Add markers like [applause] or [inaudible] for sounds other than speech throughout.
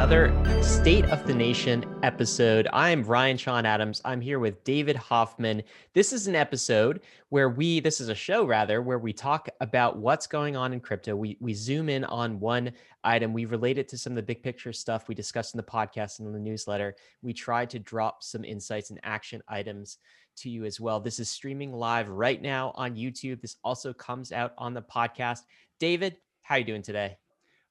another State of the Nation episode. I'm Ryan Sean Adams. I'm here with David Hoffman. This is an episode where we, this is a show rather, where we talk about what's going on in crypto. We we zoom in on one item. We relate it to some of the big picture stuff we discussed in the podcast and in the newsletter. We try to drop some insights and action items to you as well. This is streaming live right now on YouTube. This also comes out on the podcast. David, how are you doing today?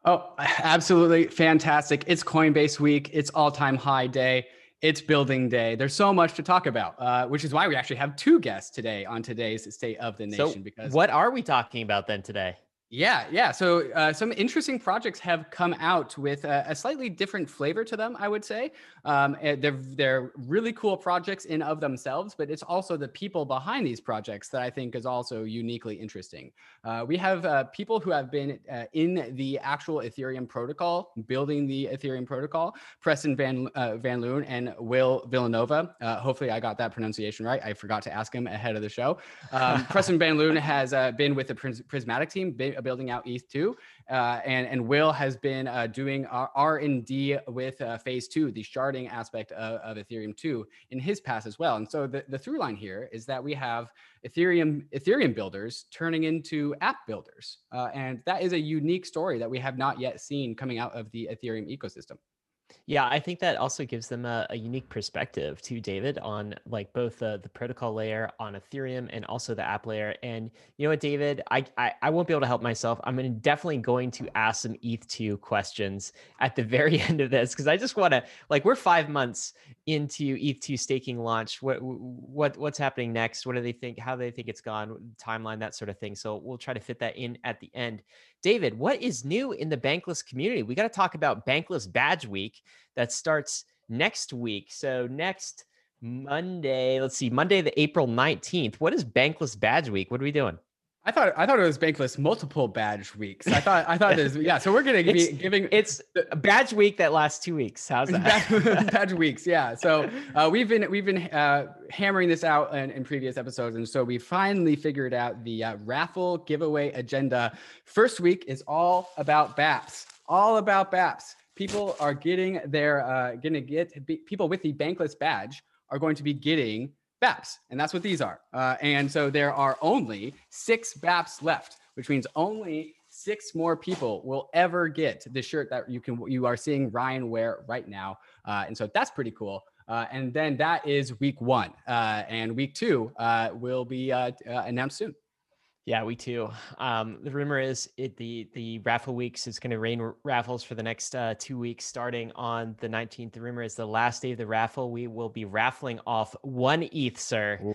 Oh, [laughs] absolutely fantastic. It's Coinbase week. It's all time high day. It's building day. There's so much to talk about, uh, which is why we actually have two guests today on today's State of the Nation. So because what are we talking about then today? Yeah, yeah. So uh, some interesting projects have come out with a, a, slightly different flavor to them, I would say. Um, they're they're really cool projects in of themselves, but it's also the people behind these projects that I think is also uniquely interesting. Uh, we have uh, people who have been uh, in the actual Ethereum protocol, building the Ethereum protocol. Preston Van uh, Van Loon and Will Villanueva. Uh, hopefully, I got that pronunciation right. I forgot to ask him ahead of the show. Um, [laughs] Preston Van Loon has been with the Prysmatic team. Building out ETH2, uh, and and Will has been uh, doing R and D with uh, Phase Two, the sharding aspect of, of, Ethereum 2, in his past as well. And so the, the through line here is that we have Ethereum Ethereum builders turning into app builders, uh, and that is a unique story that we have not yet seen coming out of the Ethereum ecosystem. Yeah, I think that also gives them a, a, unique perspective to David on like both the, the protocol layer on Ethereum and also the app layer. And you know what, David, I, I, I won't be able to help myself. I'm definitely going to ask some ETH2 questions at the [laughs] very end of this because I just want to like we're five months into ETH2 staking launch. What what what's happening next? What do they think? How do they think it's gone? Timeline, that sort of thing. So we'll try to fit that in at the end. David, what is new in the bankless community? We got to talk about Bankless Badge Week that starts next week. So next Monday, let's see, Monday the April 19th. What is Bankless Badge Week? What are we doing? I thought I thought it was bankless multiple badge weeks. I thought I thought this yeah. So we're gonna be giving it's a badge week that lasts two weeks. How's that? [laughs] [laughs] badge weeks, yeah. So uh, we've been we've been uh, hammering this out in, in, previous episodes, and so we finally figured out the uh, raffle giveaway agenda. First week is all about BAPS, all about BAPS. People are getting their uh, gonna get people with the bankless badge are going to be getting BAPs, and that's what these are. Uh, and so there are only six BAPs left, which means only six more people will ever get the shirt that you can you are seeing Ryan wear right now. Uh, and so that's pretty cool. Uh, and then that is week one, uh, and week two uh, will be uh, announced soon. Yeah, we too. Um, the rumor is it the the raffle weeks is going to rain raffles for the next uh, two weeks, starting on the 19th. The rumor is the last day of the raffle. We will be raffling off one ETH, sir.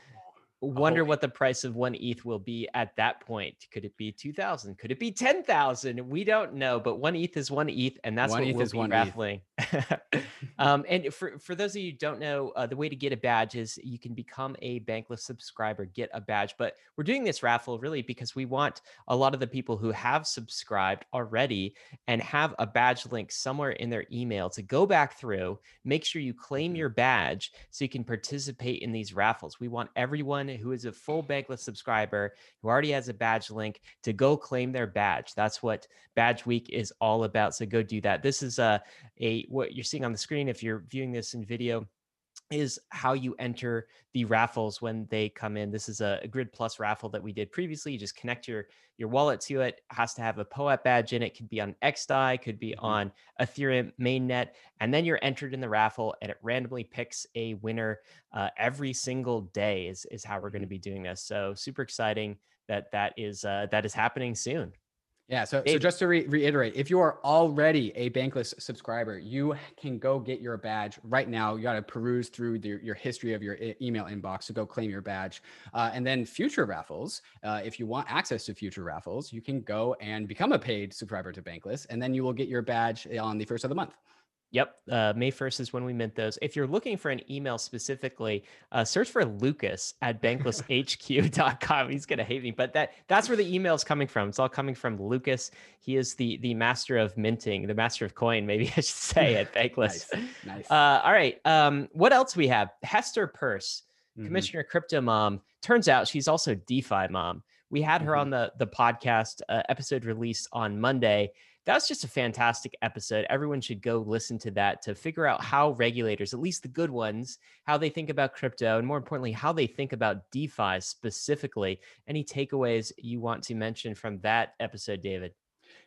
Wonder oh. what the price of one ETH will be at that point. Could it be 2000? Could it be 10,000? We don't know, but one ETH is one ETH and that's one what ETH we'll is be one raffling. [laughs] um, and for, for those of you who don't know, uh, the way to get a badge is you can become a Bankless subscriber, get a badge, but we're doing this raffle really because we want a lot of the people who have subscribed already and have a badge link somewhere in their email to go back through, make sure you claim mm-hmm. your badge so you can participate in these raffles. We want everyone who is a full Bankless subscriber who already has a badge link to go claim their badge. That's what Badge Week is all about. So go do that. This is a, a what you're seeing on the screen if you're viewing this in video is how you enter the raffles when they come in. This is a, a, Grid Plus raffle that we did previously. You just connect your your wallet to it. it has to have a POAP badge in it. Could be on XDAI, could be mm-hmm. on Ethereum mainnet, and then you're entered in the raffle, and it randomly picks a winner uh, every single day. Is is how we're going to mm-hmm. be doing this. So super exciting that that is uh, that is happening soon. Yeah. So, so just to re- reiterate, if you are already a Bankless subscriber, you can go get your badge right now. You got to peruse through the, your history of your e- email inbox to go claim your badge. Uh, and then future raffles, uh, if you want access to future raffles, you can go and become a paid subscriber to Bankless, and then you will get your badge on the first of the month. Yep. Uh, May 1st is when we mint those. If you're looking for an email specifically, uh, search for Lucas at banklesshq.com. He's going to hate me, but that that's where the email is coming from. It's all coming from Lucas. He is the the master of minting, the master of coin, maybe [laughs] I should say at [laughs] Bankless. nice. nice. Uh, all right. Um, what else we have? Hester Peirce, mm-hmm. Commissioner Crypto Mom. Turns out she's also DeFi mom. We had her mm-hmm. on the the podcast uh, episode released on Monday that was just a fantastic episode. Everyone should go listen to that to figure out how regulators, at least the good ones, how they think about crypto and more importantly, how they think about DeFi specifically. Any takeaways you want to mention from that episode, David?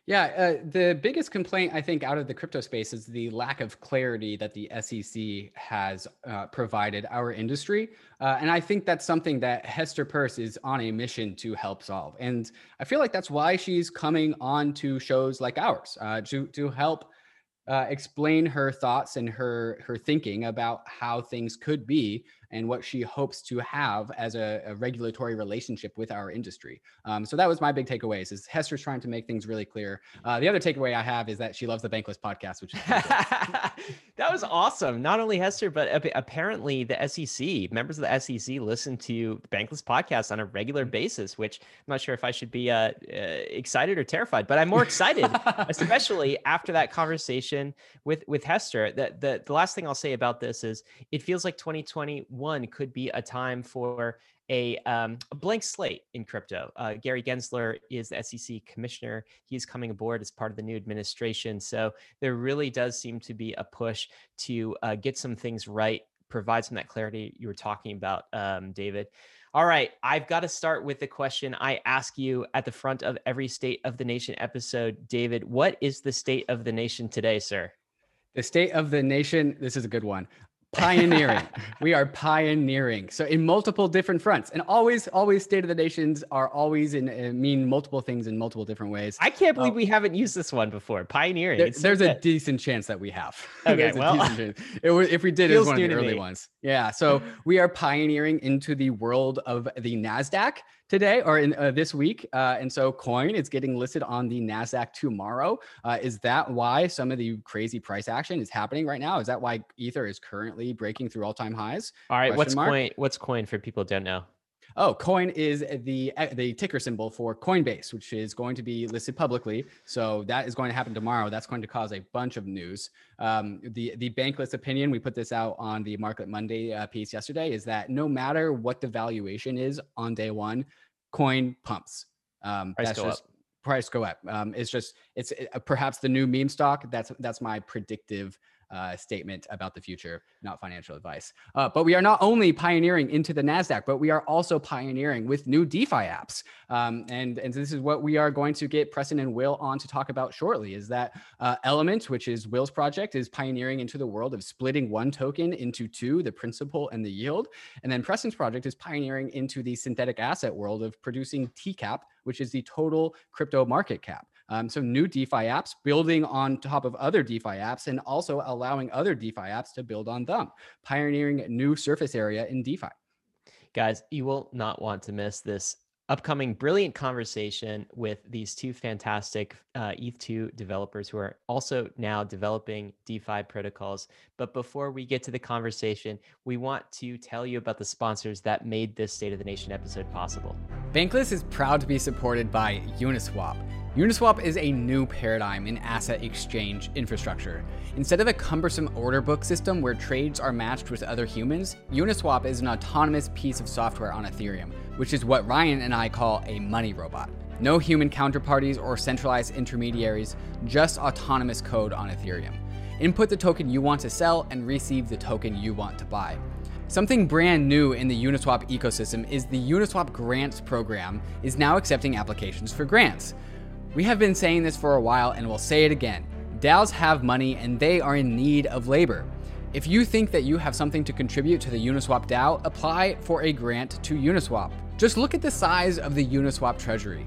Yeah, uh, the biggest complaint I think out of the crypto space is the lack of clarity that the SEC has uh, provided our industry, uh, and I think that's something that Hester Peirce is on a mission to help solve. And I feel like that's why she's coming on to shows like ours uh, to to help uh, explain her thoughts and her her thinking about how things could be and what she hopes to have as a, a regulatory relationship with our industry. Um, so that was my big takeaways is Hester's trying to make things really clear. Uh, the other takeaway I have is that she loves the Bankless podcast, which is [laughs] that was awesome. Not only Hester, but apparently the SEC members of the SEC listen to Bankless podcast on a regular mm. basis, which I'm not sure if I should be uh, uh, excited or terrified, but I'm more excited, [laughs] especially after that conversation with with Hester. That the, the last thing I'll say about this is it feels like 2020 one could be a time for a, um, a blank slate in crypto. Uh, Gary Gensler is the SEC commissioner. He's coming aboard as part of the new administration. So there really does seem to be a push to uh, get some things right, provide some that clarity you were talking about, um, David. All right, I've got to start with the question I ask you at the front of every State of the Nation episode. David, what is the state of the nation today, sir? The state of the nation, this is a good one pioneering. [laughs] We are pioneering. So in multiple different fronts. And always always state of the nations are always in uh, mean multiple things in multiple different ways. I can't believe uh, we haven't used this one before. Pioneering. There, there's a decent chance that we have. [laughs] Okay well it if we did it was one of the early me. ones. Yeah so we are pioneering into the world of the nasdaq today or in uh, this week. Uh, and so coin is getting listed on the NASDAQ tomorrow. Uh, is that why some of the crazy price action is happening right now? Is that why Ether is currently breaking through all time highs? All right. Question what's mark? coin? What's coin for people who don't know? Oh, Coin is the eh, the ticker symbol for Coinbase, which is going to be listed publicly. So that is going to happen tomorrow. That's going to cause a bunch of news. Um, the the bankless opinion, we put this out on the Market Monday uh, piece yesterday, is that no matter what the valuation is on day one, Coin pumps. Um, price that's just up. price go up. Um, it's just it's it, uh, perhaps the new meme stock. That's that's my predictive uh, statement about the future, not financial advice. Uh, but we are not only pioneering into the NASDAQ, but we are also pioneering with new DeFi apps. Um, and, and this is what we are going to get Preston and Will on to talk about shortly is that uh, Element, which is Will's project, is pioneering into the world of splitting one token into two, the principal and the yield. And then Preston's project is pioneering into the synthetic asset world of producing TCAP, which is the total crypto market cap. Um, so new DeFi apps building on top of other DeFi apps and also allowing other DeFi apps to build on them, pioneering new surface area in DeFi. Guys, you will not want to miss this upcoming brilliant conversation with these two fantastic uh, ETH2 developers who are also now developing DeFi protocols. But before we get to the conversation, we want to tell you about the sponsors that made this State of the Nation episode possible. Bankless is proud to be supported by Uniswap. Uniswap is a new paradigm in asset exchange infrastructure. Instead of a cumbersome order book system where trades are matched with other humans, Uniswap is an autonomous piece of software on Ethereum, which is what Ryan and I call a money robot. No human counterparties or centralized intermediaries, just autonomous code on Ethereum. Input the token you want to sell and receive the token you want to buy. Something brand new in the Uniswap ecosystem is the Uniswap Grants program is now accepting applications for grants. We have been saying this for a while and we'll say it again. DAOs have money and they are in need of labor. If you think that you have something to contribute to the Uniswap DAO, apply for a grant to Uniswap. Just look at the size of the Uniswap treasury.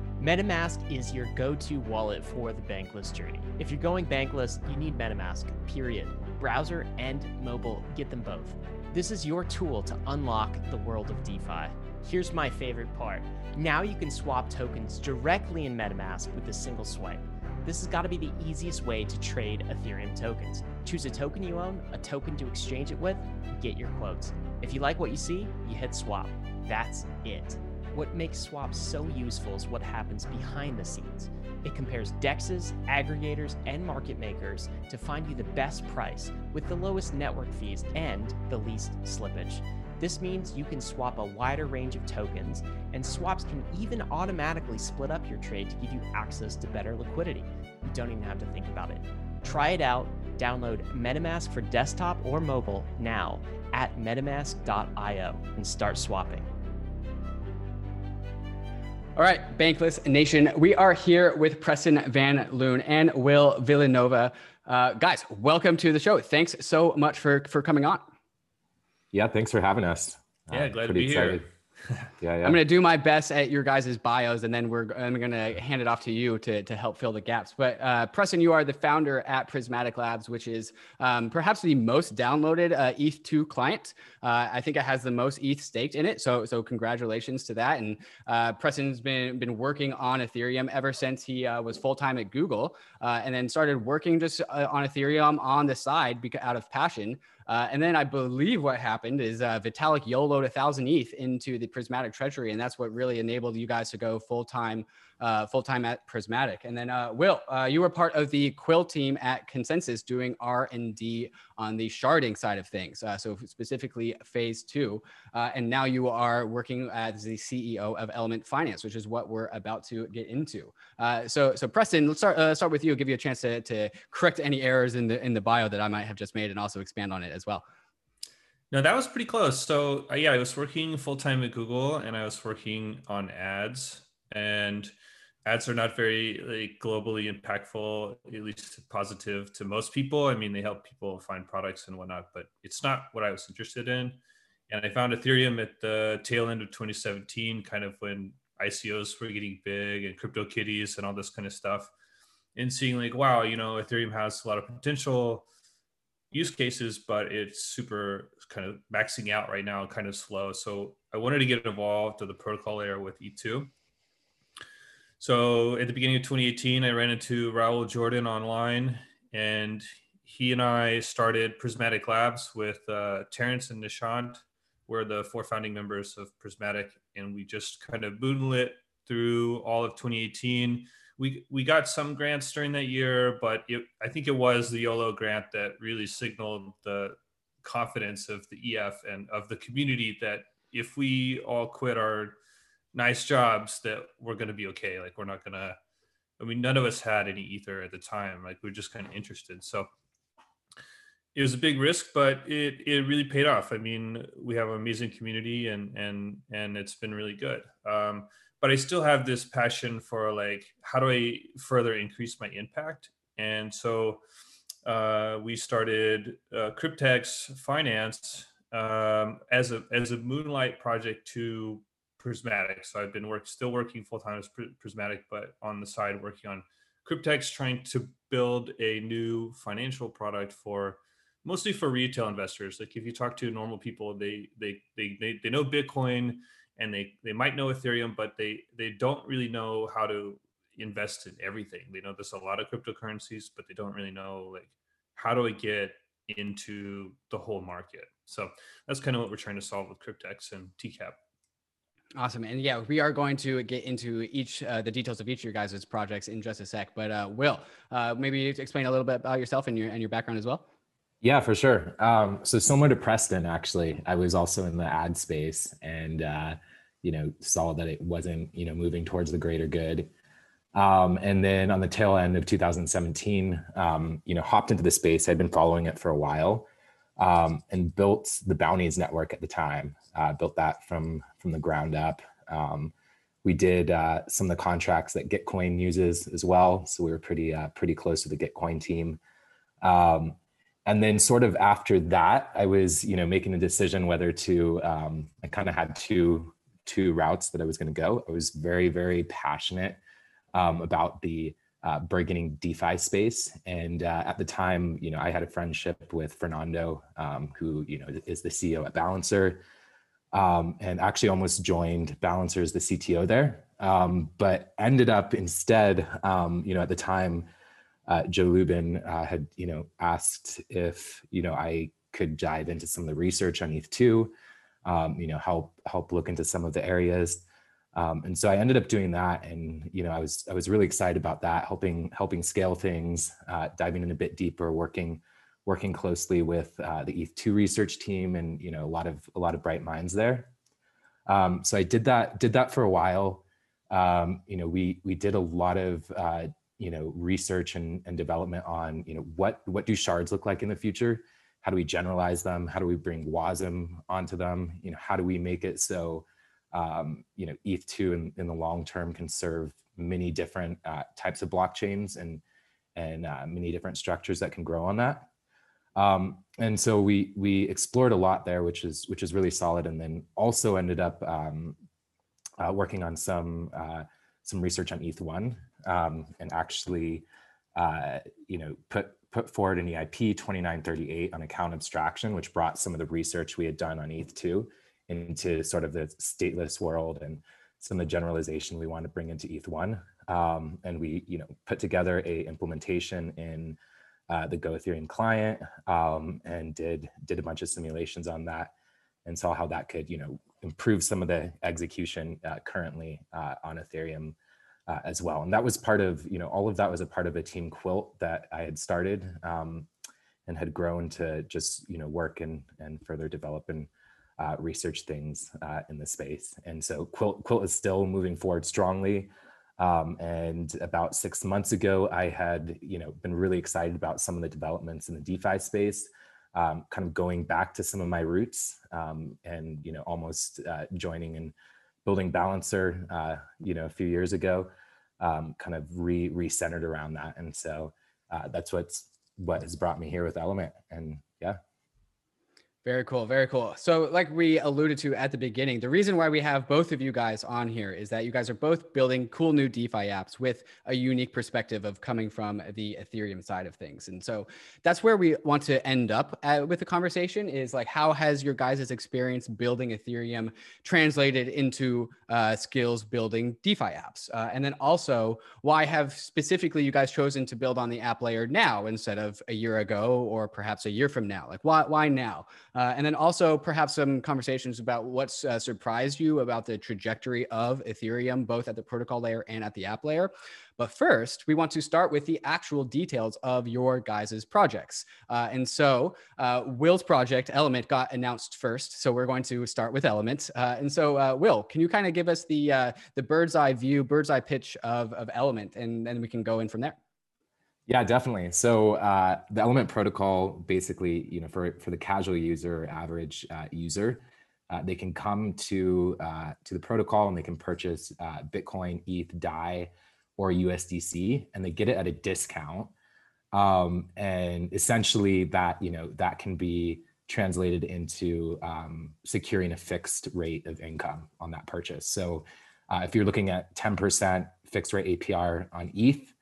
MetaMask is your go to wallet for the bankless journey. If you're going bankless, you need MetaMask, period. Browser and mobile, get them both. This is your tool to unlock the world of DeFi. Here's my favorite part. Now you can swap tokens directly in MetaMask with a single swipe. This has got to be the easiest way to trade Ethereum tokens. Choose a token you own, a token to exchange it with, get your quotes. If you like what you see, you hit swap. That's it. What makes swaps so useful is what happens behind the scenes. It compares dexes, aggregators, and market makers to find you the best price with the lowest network fees and the least slippage. This means you can swap a wider range of tokens, and swaps can even automatically split up your trade to give you access to better liquidity. You don't even have to think about it. Try it out. Download MetaMask for desktop or mobile now at metamask.io and start swapping. All right, Bankless Nation, we are here with Preston Van Loon and Will Villanueva. Uh, guys, welcome to the show. Thanks so much for for coming on. Yeah, thanks for having us. Yeah, uh, glad to be excited. here. [laughs] yeah, yeah. I'm to do my best at your guys' bios, and then we're I'm to hand it off to you to, to help fill the gaps. But uh, Preston, you are the founder at Prysmatic Labs, which is um, perhaps the most downloaded uh, ETH2 client. Uh, I think it has the most ETH staked in it. So so congratulations to that. And uh, Preston's been been working on Ethereum ever since he uh, was full time at Google, uh, and then started working just on Ethereum on the side because out of passion. Uh, and then I believe what happened is uh, Vitalik YOLO'd a thousand ETH into the Prysmatic treasury, and that's what really enabled you guys to go full time uh, full time at Prysmatic. And then uh, Will, uh, you were part of the Quilt team at ConsenSys doing R and D on the sharding side of things. Uh, so specifically phase two, uh, and now you are working as the CEO of Element Finance, which is what we're about to get into. Uh, so so Preston, let's start start with you. Give you a chance to, to correct any errors in the in the bio that I might have just made, and also expand on it as well. No, that was pretty close. So uh, yeah, I was working full time at Google, and I was working on ads, and ads are not very like globally impactful, at least positive to most people. I mean, they help people find products and whatnot, but it's not what I was interested in. And I found Ethereum at the tail end of 2017, kind of when ICOs were getting big and crypto kitties and all this kind of stuff. And seeing like, wow, you know, Ethereum has a lot of potential use cases, but it's super kind of maxing out right now, kind of slow. So I wanted to get involved to the protocol layer with E2 so at the beginning of 2018, I ran into Raul Jordan online, and he and I started Prysmatic Labs with uh, Terrence and Nishant. We're the four founding members of Prysmatic, and we just kind of moonlit through all of 2018. We we got some grants during that year, but it, I think it was the YOLO grant that really signaled the confidence of the EF and of the community that if we all quit our nice jobs that we're going to be okay. Like we're not going to, I mean, none of us had any ether at the time. Like we are just kind of interested. So it was a big risk, but it, it really paid off. I mean, we have an amazing community and, and, and it's been really good. Um, but I still have this passion for like, how do I further increase my impact? And so uh, we started uh, Cryptex Finance um, as a as a moonlight project to Prysmatic. So I've been work still working full time as Prysmatic, but on the side working on Cryptex, trying to build a new financial product for mostly for retail investors. Like if you talk to normal people, they they they they, they know Bitcoin and they they might know Ethereum, but they they don't really know how to invest in everything. They know there's a lot of cryptocurrencies, but they don't really know like how do I get into the whole market. So that's kind of what we're trying to solve with Cryptex and TCAP. Awesome. And yeah, we are going to get into each uh, the details of each of your guys' projects in just a sec. But uh, Will, uh, maybe explain a little bit about yourself and your and your background as well. Yeah, for sure. Um, so similar to Preston, actually, I was also in the ad space and uh, you know saw that it wasn't you know moving towards the greater good. Um, and then on the tail end of 2017, um, you know, hopped into the space. I'd been following it for a while um, and built the Bounties network at the time. Uh, built that from from the ground up. Um, we did uh, some of the contracts that Gitcoin uses as well, so we were pretty uh, pretty close to the Gitcoin team. Um, and then, sort of after that, I was you know making a decision whether to. Um, I kind of had two two routes that I was going to go. I was very very passionate um, about the uh, bargaining DeFi space. And uh, at the time, you know, I had a friendship with Fernando, um, who you know is the CEO at Balancer. um, and actually almost joined Balancer as the CTO there, um, but ended up instead, um, you know, at the time, uh, Joe Lubin uh, had, you know, asked if, you know, I could dive into some of the research on ETH2, um, you know, help help look into some of the areas. Um, and so I ended up doing that, and you know, I was I was really excited about that, helping helping scale things, uh, diving in a bit deeper, working working closely with uh, the ETH2 research team, and you know, a lot of a lot of bright minds there. Um, so I did that did that for a while. Um, you know, we we did a lot of uh, you know research and, and development on you know what what do shards look like in the future how do we generalize them how do we bring wasm onto them you know how do we make it so um, you know eth2 in, in the long term can serve many different uh, types of blockchains and and uh, many different structures that can grow on that. Um, and so we we explored a lot there which is which is really solid and then also ended up um, uh, working on some uh, some research on eth1 um, and actually uh, you know put put forward an eip 2938 on account abstraction which brought some of the research we had done on eth2 into sort of the stateless world and some of the generalization we want to bring into ETH1. Um, and we, you know, put together a implementation in uh, the Go Ethereum client um, and did did a bunch of simulations on that and saw how that could, you know, improve some of the execution uh, currently uh, on Ethereum uh, as well. And that was part of, you know, all of that was a part of a team quilt that I had started um, and had grown to just, you know, work and and further develop and uh, research things uh, in the space. And so Quilt, Quilt is still moving forward strongly. Um, and about six months ago, I had you know been really excited about some of the developments in the DeFi space, um, kind of going back to some of my roots, um, and you know almost uh, joining and building Balancer, uh, you know, a few years ago, um, kind of re re-centered around that. And so uh, that's what's what has brought me here with Element. And yeah. Very cool. Very cool. So, like we alluded to at the beginning, the reason why we have both of you guys on here is that you guys are both building cool new DeFi apps with a unique perspective of coming from the Ethereum side of things. And so that's where we want to end up at, with the conversation is like, how has your guys' experience building Ethereum translated into uh, skills building DeFi apps? Uh, and then also, why have specifically you guys chosen to build on the app layer now instead of a year ago or perhaps a year from now? Like, why, why now? Uh, and then also perhaps some conversations about what's uh, surprised you about the trajectory of Ethereum, both at the protocol layer and at the app layer. But first, we want to start with the actual details of your guys' projects. Uh, and so uh, Will's project, Element, got announced first. So we're going to start with Element. Uh, and so, uh, Will, can you kind of give us the, the bird's eye view, bird's eye pitch of, of Element, and then we can go in from there? Yeah, definitely. So uh, the Element protocol, basically, you know, for for the casual user, average uh, user, uh, they can come to uh, to the protocol and they can purchase uh, Bitcoin, ETH, DAI, or USDC, and they get it at a discount. Um, and essentially, that you know that can be translated into um, securing a fixed rate of income on that purchase. So uh, if you're looking at 10% fixed rate APR on ETH,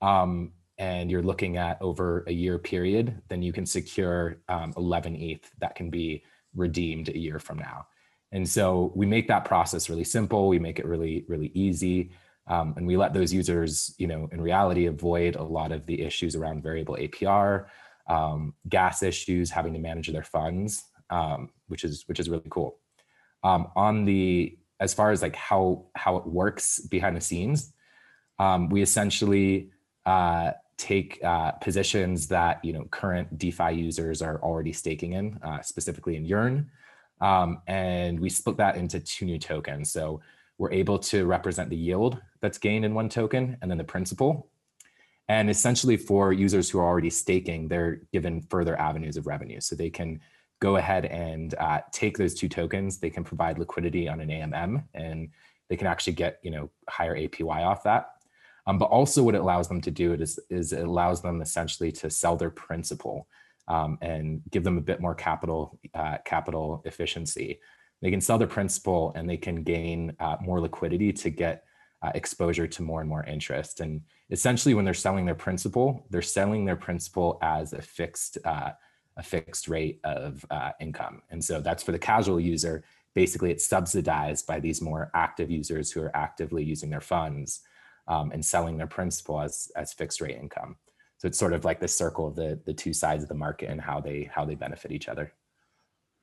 um, and you're looking at over a year period, then you can secure um, 11 ETH that can be redeemed a year from now. And so we make that process really simple. We make it really, really easy. Um, and we let those users, you know, in reality, avoid a lot of the issues around variable APR, um, gas issues, having to manage their funds, um, which is which is really cool. Um, on the as far as like how how it works behind the scenes, um, we essentially uh, take uh, positions that you know current DeFi users are already staking in, uh, specifically in Yearn, um, and we split that into two new tokens. So we're able to represent the yield that's gained in one token and then the principal. And essentially, for users who are already staking, they're given further avenues of revenue. So they can go ahead and uh, take those two tokens. They can provide liquidity on an AMM, and they can actually get you know higher APY off that. Um, but also what it allows them to do is, is it allows them essentially to sell their principal um, and give them a bit more capital uh, capital efficiency. They can sell their principal and they can gain uh, more liquidity to get uh, exposure to more and more interest. And essentially, when they're selling their principal, they're selling their principal as a fixed uh, a fixed rate of uh, income. And so that's for the casual user. basically it's subsidized by these more active users who are actively using their funds um, and selling their principal as as fixed rate income. So it's sort of like the circle of the the two sides of the market and how they how they benefit each other.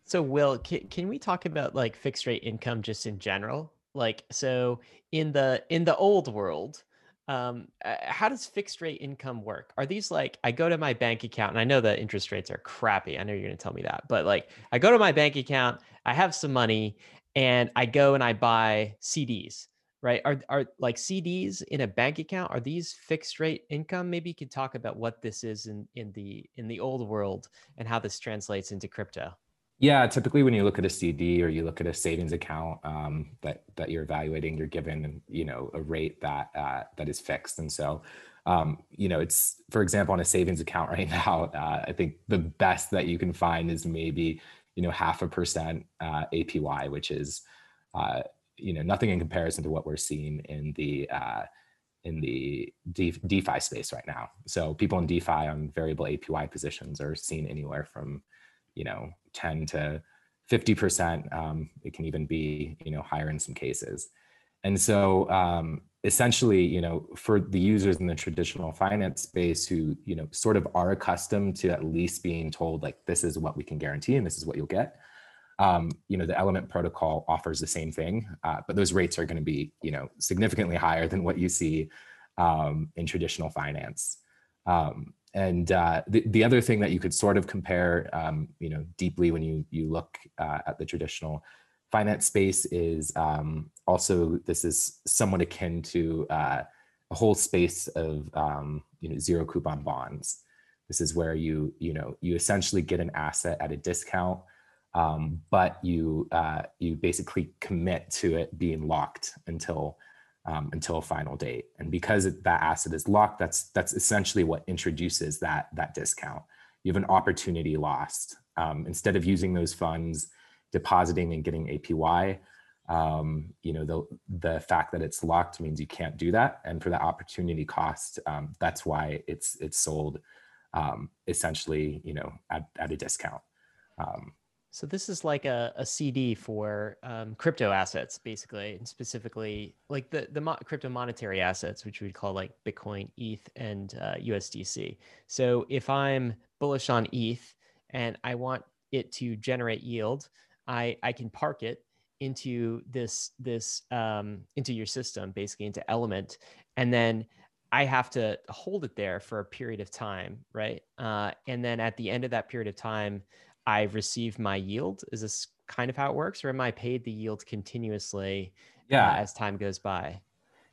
So Will, can, can we talk about like fixed rate income just in general? Like so in the in the old world, um, uh, how does fixed rate income work? Are these like I go to my bank account and I know the interest rates are crappy. I know you're going to tell me that, but like I go to my bank account, I have some money, and I go and I buy CDs. Right? Are are like CDs in a bank account? Are these fixed rate income? Maybe you could talk about what this is in in the in the old world and how this translates into crypto. Yeah, typically when you look at a CD or you look at a savings account um, that that you're evaluating, you're given you know a rate that uh, that is fixed, and so um, you know it's for example on a savings account [laughs] right now, uh, I think the best that you can find is maybe you know half a percent uh, APY, which is uh, you know nothing in comparison to what we're seeing in the uh, in the DeFi space right now. So people in DeFi on variable APY positions are seeing anywhere from you know 10 to 50%. Um, it can even be you know higher in some cases. And so um, essentially, you know, for the users in the traditional finance space who, you know, sort of are accustomed to at least being told like this is what we can guarantee and this is what you'll get. Um, you know, the Element protocol offers the same thing, uh, but those rates are going to be, you know, significantly higher than what you see um, in traditional finance. Um, and uh, the, the other thing that you could sort of compare, um, you know, deeply when you you look uh, at the traditional finance space is um, also this is somewhat akin to uh, a whole space of um, you know zero coupon bonds. This is where you you know you essentially get an asset at a discount, um, but you uh, you basically commit to it being locked until um, until a final date. And because that asset is locked, that's that's essentially what introduces that that discount. You have an opportunity lost. Um, instead of using those funds, depositing and getting APY, um, you know the the fact that it's locked means you can't do that. And for that opportunity cost, um, that's why it's it's sold um, essentially, you know, at, at a discount. So this is like a, a CD for um, crypto assets, basically, and specifically like the the mo- crypto monetary assets, which we'd call like Bitcoin, ETH, and uh, USDC. So if I'm bullish on ETH and I want it to generate yield, I I can park it into this this um, into your system, basically into Element, and then I have to hold it there for a period of time, right? Uh, and then at the end of that period of time, I receive my yield? Is this kind of how it works, or am I paid the yield continuously yeah. Uh, as time goes by?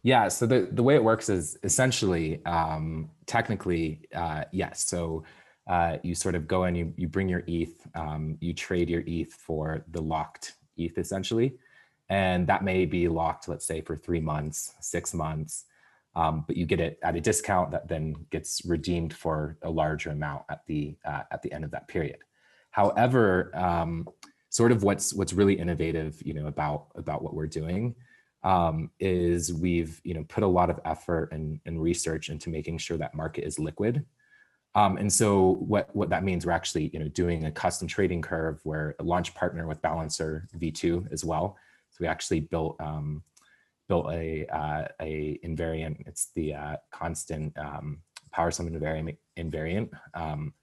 Yeah. So the, the way it works is essentially, um, technically, uh, yes. So uh, you sort of go in, you, you bring your ETH, um, you trade your ETH for the locked ETH essentially. And that may be locked, let's say, for three months, six months. Um, but you get it at a discount that then gets redeemed for a larger amount at the uh, at the end of that period. However, um, sort of what's what's really innovative, you know, about about what we're doing um, is we've you know put a lot of effort and, and research into making sure that market is liquid. Um, and so what what that means, we're actually you know doing a custom trading curve where a launch partner with Balancer V2 as well. So we actually built um, built a uh, a invariant. It's the uh, constant um, power sum invariant invariant. Um,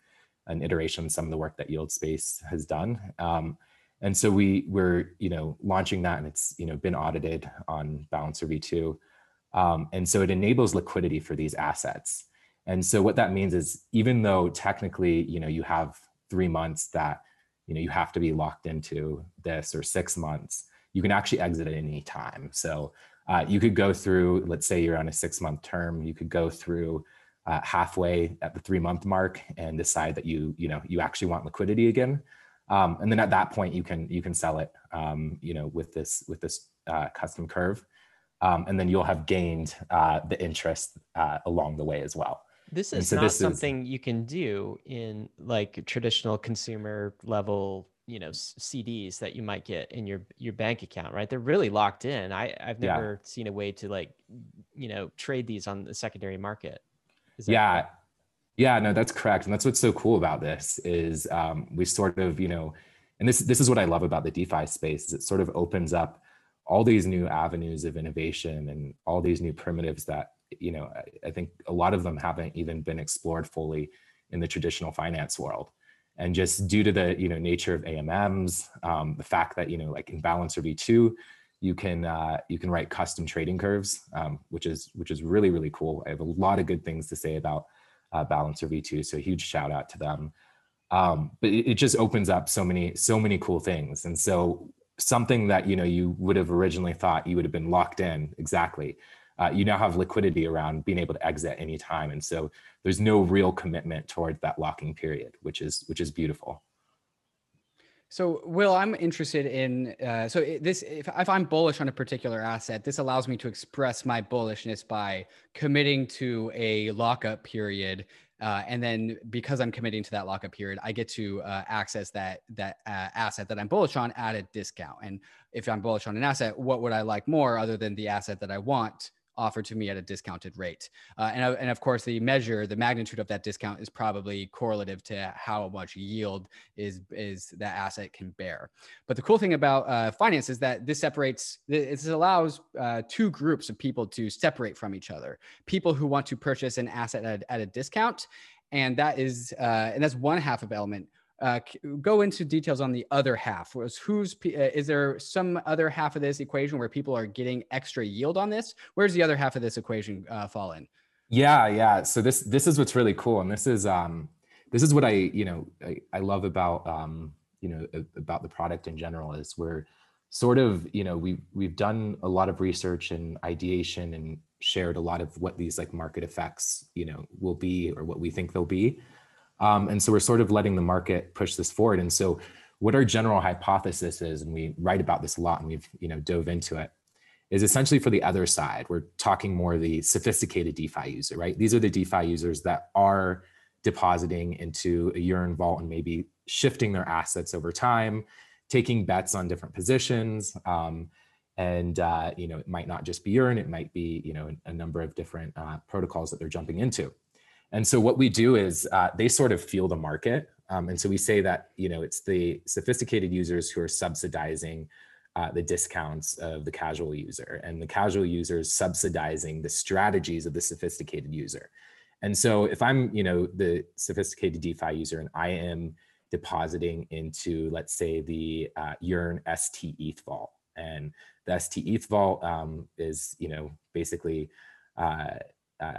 an iteration of some of the work that yield space has done. Um, and so we we're you know launching that and it's you know been audited on balancer v2 um, and so it enables liquidity for these assets. And so what that means is even though technically you know you have three months that you know you have to be locked into this or six months you can actually exit at any time. So uh, you could go through let's say you're on a six month term you could go through uh, halfway at the three month mark and decide that you you know you actually want liquidity again. Um, and then at that point you can you can sell it um, you know with this with this uh, custom curve. Um, and then you'll have gained uh, the interest uh, along the way as well. This is so not this something is, you can do in like traditional consumer level you know cds that you might get in your your bank account right? They're really locked in. I i've never yeah. seen a way to like you know trade these on the secondary market yeah. Correct? Yeah, no, that's correct. And that's what's so cool about this is um, we sort of, you know, and this this is what I love about the DeFi space is it sort of opens up all these new avenues of innovation and all these new primitives that you know I, I think a lot of them haven't even been explored fully in the traditional finance world and just due to the you know nature of AMMs, um, the fact that you know like in Balancer v2, you can uh, you can write custom trading curves, um, which is which is really really cool. I have a lot of good things to say about uh, Balancer v2, so huge shout out to them. Um, but it, it just opens up so many so many cool things, and so something that you know you would have originally thought you would have been locked in exactly uh, you now have liquidity around being able to exit anytime. And so there's no real commitment towards that locking period, which is which is beautiful. So, Will, I'm interested in uh, so this. If, if, I'm bullish on a particular asset, this allows me to express my bullishness by committing to a lockup period, uh, and then because I'm committing to that lockup period, I get to uh, access that that uh, asset that I'm bullish on at a discount. And if I'm bullish on an asset, what would I like more other than the asset that I want offered to me at a discounted rate. Uh, and, and of course, the measure, the magnitude of that discount is probably correlative to how much yield is, is that asset can bear. But the cool thing about uh, finance is that this separates, this allows uh, two groups of people to separate from each other. People who want to purchase an asset at, at a discount and that is uh, and that's one half of element uh, go into details on the other half. Was who's uh, is there some other half of this equation where people are getting extra yield on this? Where's the other half of this equation uh, fall in? Yeah, yeah. So this this is what's really cool, and this is um this is what I you know I, I love about um you know about the product in general is we're sort of you know we we've done a lot of research and ideation and shared a lot of what these like market effects you know will be or what we think they'll be um, and so we're sort of letting the market push this forward. And so what our general hypothesis is, and we write about this a lot and we've, you know, dove into it, is essentially for the other side. We're talking more the sophisticated DeFi user, right? These are the DeFi users that are depositing into a Yearn vault and maybe shifting their assets over time, taking bets on different positions. Um, and uh, you know, it might not just be Yearn, it might be you know a number of different uh, protocols that they're jumping into. And so what we do is uh, they sort of feel the market. Um, and so we say that, you know, it's the sophisticated users who are subsidizing uh, the discounts of the casual user and the casual users subsidizing the strategies of the sophisticated user. And so if I'm, you know, the sophisticated DeFi user and I am depositing into, let's say the uh, Yearn ST ETH vault and the ST ETH vault um, is, you know, basically uh, uh,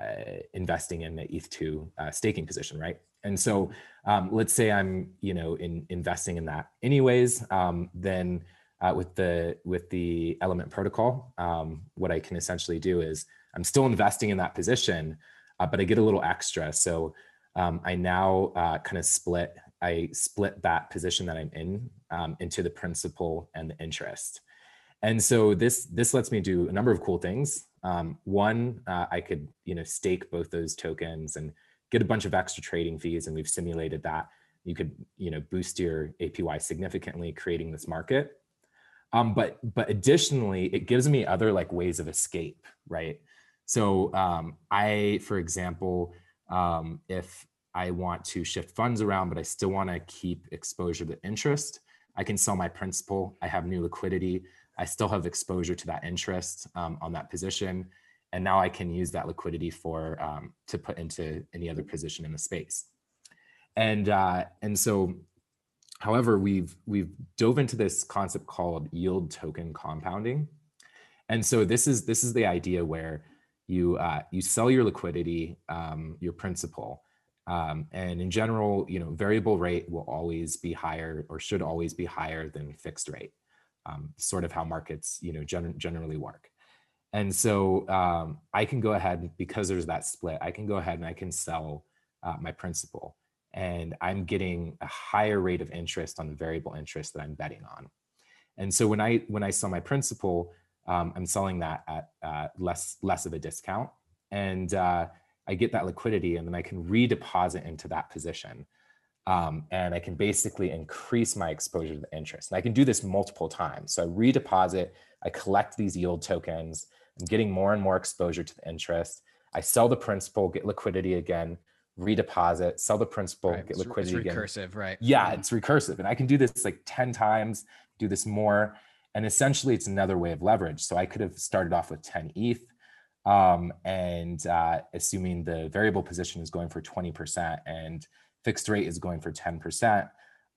investing in the ETH2 uh, staking position, right? And so um, let's say I'm, you know, in investing in that anyways, um, then uh, with the with the Element protocol, um, what I can essentially do is I'm still investing in that position, uh, but I get a little extra. So um, I now uh, kind of split I split that position that I'm in um, into the principal and the interest. And so this this lets me do a number of cool things. Um, one, uh, I could you know stake both those tokens and get a bunch of extra trading fees, and we've simulated that. You could you know boost your APY significantly, creating this market. Um, but but additionally, it gives me other like ways of escape, right? So um, I, for example, um, if I want to shift funds around, but I still want to keep exposure to interest, I can sell my principal. I have new liquidity. I still have exposure to that interest um, on that position. And now I can use that liquidity for um, to put into any other position in the space. And uh, and so, however, we've we've dove into this concept called yield token compounding. And so this is this is the idea where you uh, you sell your liquidity, um, your principal, um, and in general, you know, variable rate will always be higher or should always be higher than fixed rate um, sort of how markets you know gen- generally work. And so um, i can go ahead because there's that split i can go ahead and i can sell uh, my principal. And i'm getting a higher rate of interest on the variable interest that i'm betting on. And so when i when i sell my principal um, i'm selling that at uh, less less of a discount. And uh, i get that liquidity and then i can redeposit into that position um, and I can basically increase my exposure to the interest. And I can do this multiple times. So I redeposit, I collect these yield tokens, I'm getting more and more exposure to the interest. I sell the principal, get liquidity again, redeposit, sell the principal, Right. get liquidity it's again. recursive, right? Yeah, Mhm. it's recursive. And I can do this like 10 times, do this more. And essentially, it's another way of leverage. So I could have started off with 10 ETH. Um, and uh, assuming the variable position is going for 20% and fixed rate is going for 10%,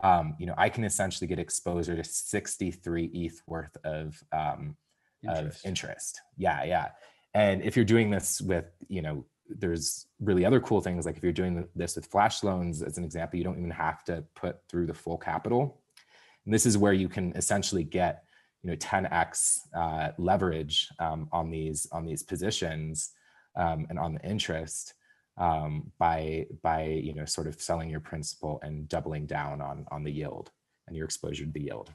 um, you know, I can essentially get exposure to 63 ETH worth of um, of Interest. interest. Yeah, yeah. And if you're doing this with, you know, there's really other cool things like if you're doing this with flash loans as an example, you don't even have to put through the full capital. And this is where you can essentially get, you know, 10x uh, leverage um, on these on these positions um, and on the interest um, by by you know sort of selling your principal and doubling down on on the yield and your exposure to the yield.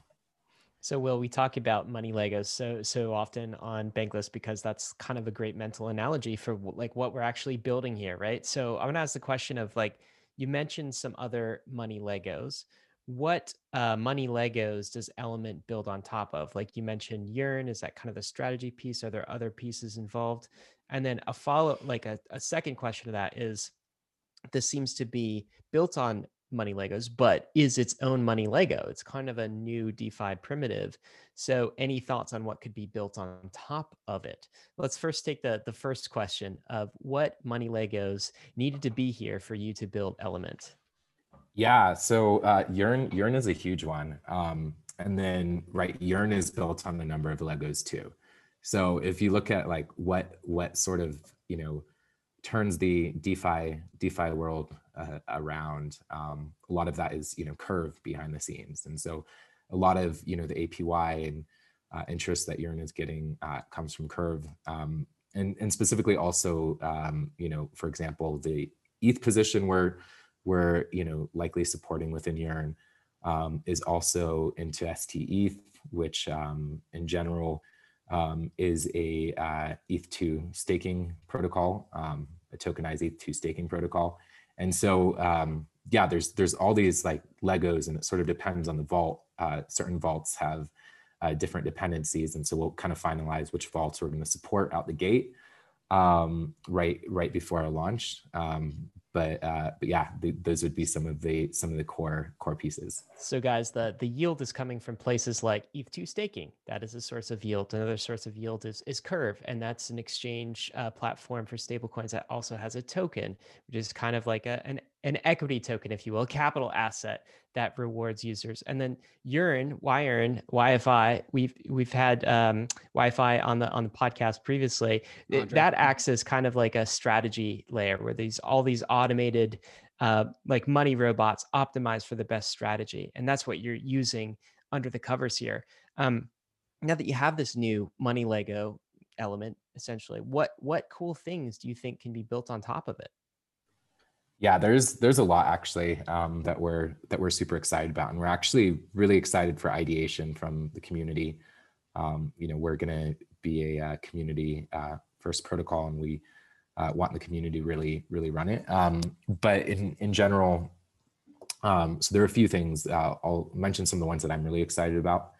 So, Will, we talk about money Legos so so often on Bankless because that's kind of a great mental analogy for like what we're actually building here, right? So, I want to ask the question of like you mentioned some other money Legos. What uh, money Legos does Element build on top of? Like you mentioned, Yearn is that kind of the strategy piece? Are there other pieces involved? And then a follow, like a, a second question to that is, this seems to be built on money legos but is its own money lego? It's kind of a new defi primitive. So any thoughts on what could be built on top of it? Let's first take the the first question of what money legos needed to be here for you to build element. Yeah, so uh, Yearn Yearn is a huge one, um, and then right, Yearn is built on a number of Legos too. So if you look at like what what sort of you know turns the DeFi DeFi world uh, around, um, a lot of that is you know Curve behind the scenes, and so a lot of you know the APY and uh, interest that Yearn is getting uh, comes from Curve, um, and and specifically also um, you know for example the ETH position where we're you know likely supporting within Yearn um, is also into STETH, which um, in general um, is a uh, ETH2 staking protocol, um, a tokenized ETH2 staking protocol. And so um, yeah, there's there's all these like Legos, and it sort of depends on the vault. Uh, certain vaults have uh, different dependencies, and so we'll kind of finalize which vaults we're going to support out the gate um, right right before our launch. Um, but uh, but yeah, th- those would be some of the some of the core core pieces. so guys the the yield is coming from places like eth2 staking that is a source of yield another source of yield is is curve and that's an exchange uh, platform for stablecoins that also has a token which is kind of like a, an an equity token if you will a capital asset that rewards users and then Yearn, Yearn, YFI, we've we've had um, Wi-Fi on the on the podcast previously. Andre. that acts as kind of like a strategy layer where these all these automated uh, like money robots optimize for the best strategy, and that's what you're using under the covers here. Um, now that you have this new money Lego element, essentially, what what cool things do you think can be built on top of it? Yeah, there's there's a lot actually um, that we're that we're super excited about, and we're actually really excited for ideation from the community. Um, you know, we're gonna be a uh, community uh, first protocol, and we uh, want the community really really run it. Um, but in in general, um, so there are a few things. Uh, I'll mention some of the ones that I'm really excited about.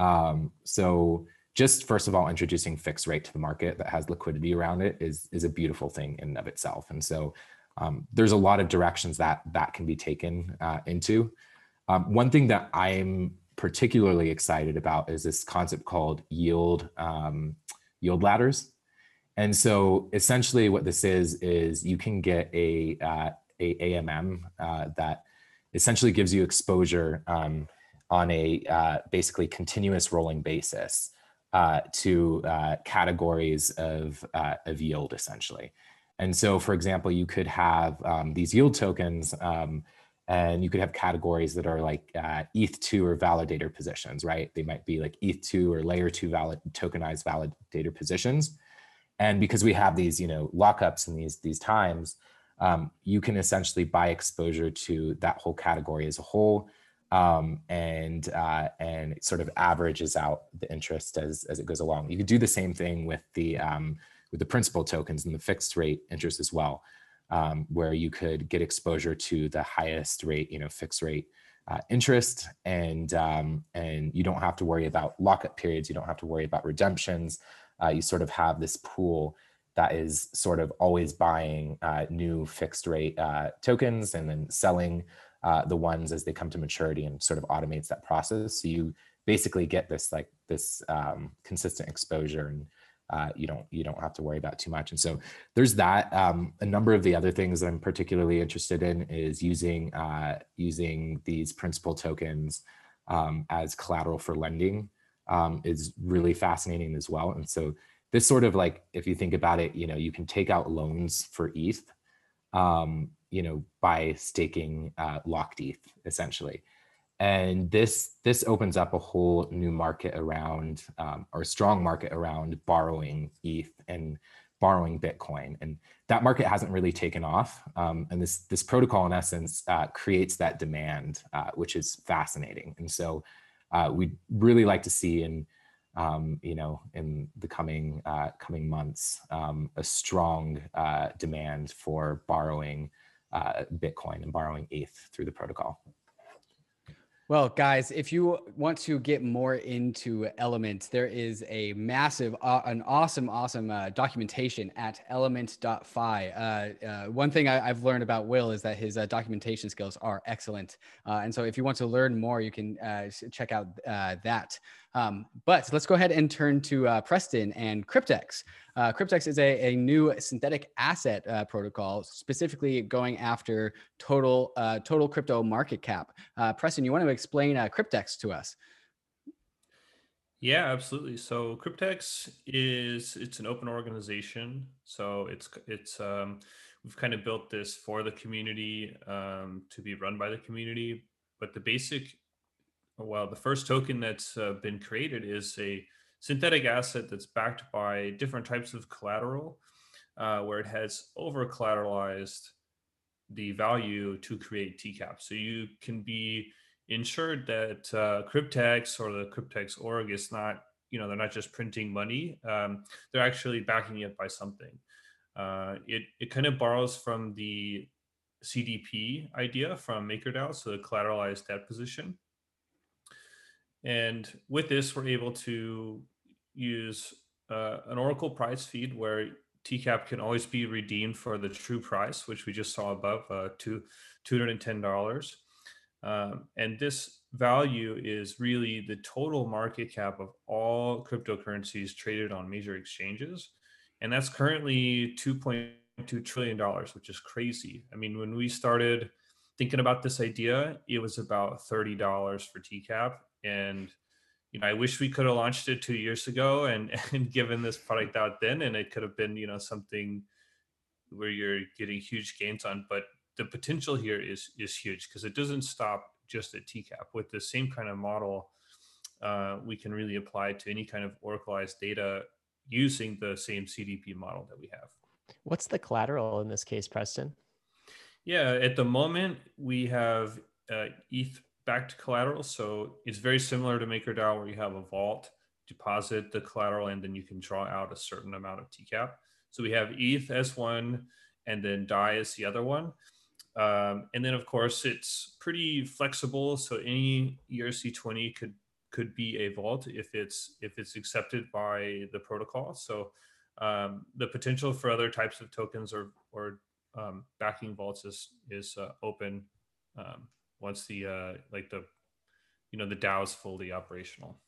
Um, so just first of all, introducing fixed rate to the market that has liquidity around it is is a beautiful thing in and of itself, and so um, there's a lot of directions that that can be taken uh, into. Um, one thing that I'm particularly excited about is this concept called yield um, yield ladders. And so essentially, what this is is you can get a uh, a AMM uh, that essentially gives you exposure um, on a uh, basically continuous rolling basis uh, to uh, categories of uh, of yield, essentially. And so, for example, you could have um, these yield tokens, um, and you could have categories that are like uh, ETH2 or validator positions, right? They might be like ETH2 or layer two valid tokenized validator positions. And because we have these, you know, lockups in these these times, um, you can essentially buy exposure to that whole category as a whole, um, and uh, and sort of averages out the interest as as it goes along. You could do the same thing with the um, with the principal tokens and the fixed rate interest as well, um, where you could get exposure to the highest rate, you know, fixed rate uh, interest, and um, and you don't have to worry about lockup periods. You don't have to worry about redemptions. Uh, you sort of have this pool that is sort of always buying uh, new fixed rate uh, tokens and then selling uh, the ones as they come to maturity and sort of automates that process. So you basically get this like this um, consistent exposure and uh, you don't you don't have to worry about too much. And so there's that. Um, a number of the other things that I'm particularly interested in is using uh, using these principal tokens um, as collateral for lending um, is really fascinating as well. And so this sort of like if you think about it, you know, you can take out loans for ETH, um, you know, by staking uh, locked ETH essentially and this this opens up a whole new market around um, or a strong market around borrowing ETH and borrowing Bitcoin, and that market hasn't really taken off. Um, and this this protocol, in essence, uh, creates that demand, uh, which is fascinating. And so, uh, we'd really like to see in um, you know in the coming uh, coming months um, a strong uh, demand for borrowing uh, Bitcoin and borrowing ETH through the protocol. Well, guys, if you want to get more into Element, there is a massive, uh, an awesome, awesome uh, documentation at element.fi. Uh, uh, one thing I, have learned about Will is that his uh, documentation skills are excellent. Uh, and so if you want to learn more, you can check out that. Um, but let's go ahead and turn to uh, Preston and Cryptex. Uh, Cryptex is a, a new synthetic asset uh, protocol, specifically going after total uh, total crypto market cap. Uh, Preston, you want to explain uh, Cryptex to us? Yeah, absolutely. So Cryptex is it's an open organization. So it's it's um, we've kind of built this for the community um, to be run by the community. But the basic well, the first token that's uh, been created is a synthetic asset that's backed by different types of collateral, uh, where it has over collateralized the value to create TCAP. So you can be ensured that uh, Cryptex or the Cryptex org is not, you know, they're not just printing money. Um, they're actually backing it by something. Uh, it it kind of borrows from the CDP idea from MakerDAO, so the collateralized debt position. And with this, we're able to use uh, an Oracle price feed where TCAP can always be redeemed for the true price, which we just saw above, uh, to $210. Um, and this value is really the total market cap of all cryptocurrencies traded on major exchanges. And that's currently $2.2 trillion, which is crazy. I mean, when we started thinking about this idea, it was about $30 for TCAP and you know i wish we could have launched it two years ago and [laughs] and given this product out then and it could have been you know something where you're getting huge gains on but the potential here is is huge because it doesn't stop just at tcap with the same kind of model uh, we can really apply to any kind of oracleized data using the same cdp model that we have. What's the collateral in this case preston? Yeah at the moment we have uh, eth backed collateral. So it's very similar to MakerDAO where you have a vault, deposit the collateral, and then you can draw out a certain amount of TCAP. So we have ETH as one, and then DAI as the other one. Um, and then of course it's pretty flexible. So any ERC20 could could be a vault if it's if it's accepted by the protocol. So um, the potential for other types of tokens or or um, backing vaults is is uh, open um, once the uh, like the you know the DAO is fully operational.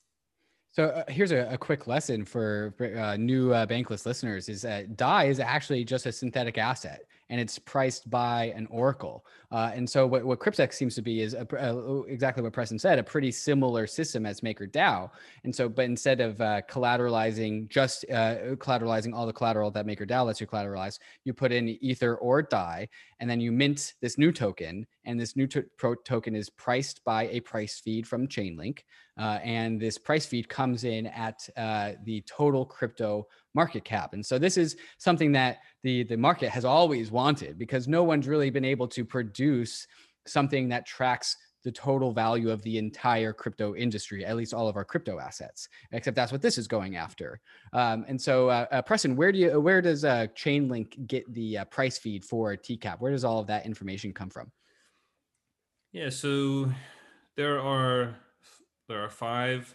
So uh, here's a, a, quick lesson for uh, new uh, bankless listeners: is that DAI is actually just a synthetic asset and it's priced by an oracle. Uh, and so what, what Cryptex seems to be is a, a, exactly what Preston said, a pretty similar system as MakerDAO. And so, but instead of uh, collateralizing just uh, collateralizing all the collateral that MakerDAO lets you collateralize, you put in Ether or DAI, and then you mint this new token. And this new to- token is priced by a price feed from Chainlink. Uh, and this price feed comes in at uh, the total crypto market cap. And so this is something that the, the market has always wanted because no one's really been able to produce something that tracks the total value of the entire crypto industry, at least all of our crypto assets, except that's what this is going after. Um, and so, uh, uh, Preston, where do you, where does uh, Chainlink get the uh, price feed for TCAP? Where does all of that information come from? Yeah, so there are there are five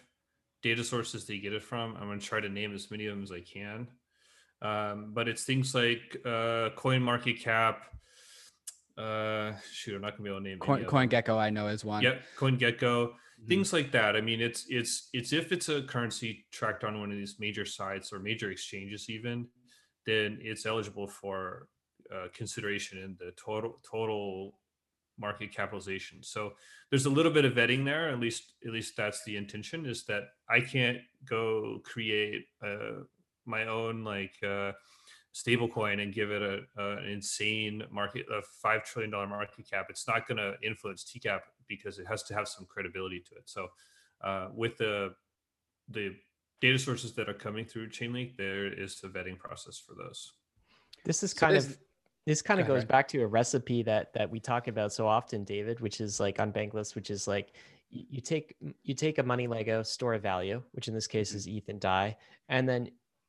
data sources they get it from. I'm going to try to name as many of them as I can. Um, but it's things like uh, CoinMarketCap. Uh, shoot, I'm not gonna be able to name Coin, Coin Gecko, I know is one. Yep, CoinGecko, mm-hmm. things like that. I mean, it's it's it's if it's a currency tracked on one of these major sites or major exchanges, even, then it's eligible for uh, consideration in the total total market capitalization. So there's a little bit of vetting there. At least at least that's the intention. Is that I can't go create uh, my own like uh, stable coin and give it a, a, an insane market a five trillion dollar market cap. It's not going to influence TCAP because it has to have some credibility to it. So uh, with the the data sources that are coming through Chainlink, there is the vetting process for those. This is kind so of this kind of goes back to a recipe that that we talk about so often david which is like on bankless which is like you take you take a money lego store of value which in this case is eth and dai and then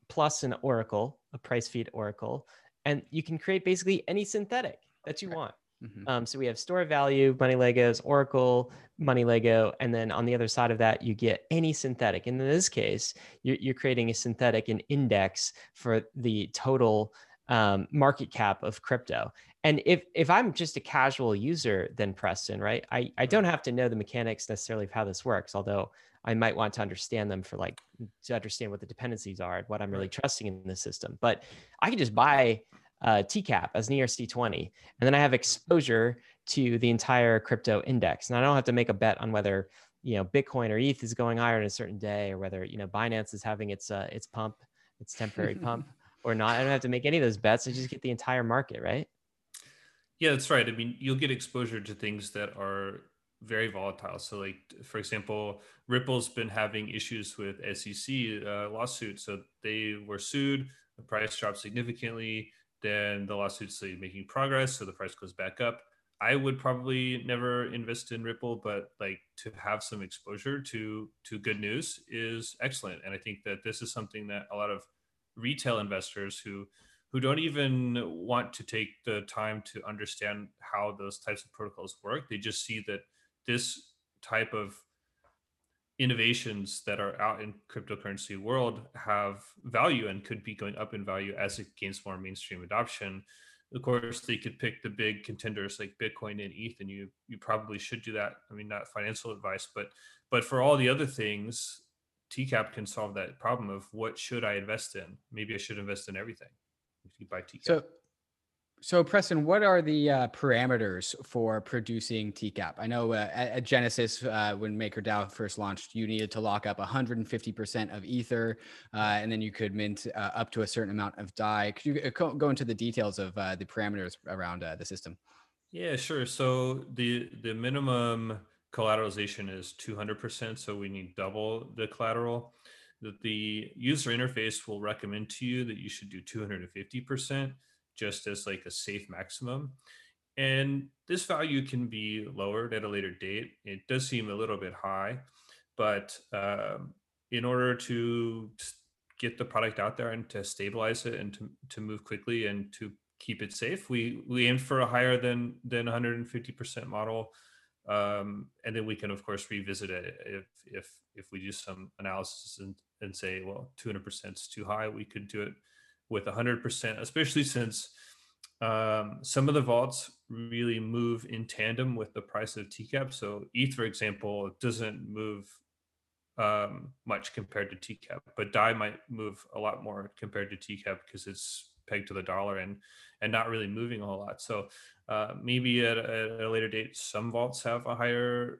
plus an oracle a price feed oracle and you can create basically any synthetic that you want mm-hmm. um, so we have store of value money legos oracle money lego and then on the other side of that you get any synthetic and in this case you're, you're creating a synthetic an index for the total um, market cap of crypto. And if if I'm just a casual user, then Preston, right? I, I don't have to know the mechanics necessarily of how this works, although I might want to understand them for like to understand what the dependencies are and what I'm really trusting in the system. But I can just buy uh, TCAP as an ERC20, and then I have exposure to the entire crypto index. And I don't have to make a bet on whether you know Bitcoin or ETH is going higher on a certain day, or whether you know Binance is having its uh, its pump, its temporary [laughs] pump or not. I don't have to make any of those bets. I just get the entire market, right? Yeah, that's right. I mean, you'll get exposure to things that are very volatile. So, like for example, Ripple's been having issues with SEC uh, lawsuit. So they were sued. The price dropped significantly. Then the lawsuit's making progress, so the price goes back up. I would probably never invest in Ripple, but like to have some exposure to to good news is excellent. And I think that this is something that a lot of retail investors who who don't even want to take the time to understand how those types of protocols work. They just see that this type of innovations that are out in cryptocurrency world have value and could be going up in value as it gains more mainstream adoption. Of course, they could pick the big contenders like Bitcoin and ETH, and you you probably should do that. I mean, not financial advice, but but for all the other things, TCAP can solve that problem of what should I invest in? Maybe I should invest in everything. If you buy TCAP. So, so Preston, what are the uh, parameters for producing TCAP? I know uh, at, at, Genesis, uh, when MakerDAO first launched, you needed to lock up 150% of Ether, uh, and then you could mint uh, up to a certain amount of DAI. Could you uh, go into the details of the parameters around the system? Yeah, sure. So the the minimum collateralization is 200%, so we need double the collateral. That the user interface will recommend to you that you should do 250% just as like a safe maximum. And this value can be lowered at a later date. It does seem a little bit high, but um, in order to get the product out there and to stabilize it and to, to move quickly and to keep it safe, we we aim for a higher than than 150% model um, and then we can of course revisit it if if if we do some analysis and, and say well 200% is too high. We could do it with 100% especially since um, some of the vaults really move in tandem with the price of tcap. So eth for example doesn't move um, much compared to tcap but dai might move a lot more compared to tcap because it's pegged to the dollar and and not really moving a whole lot. So uh, maybe at, at, a later date, some vaults have a higher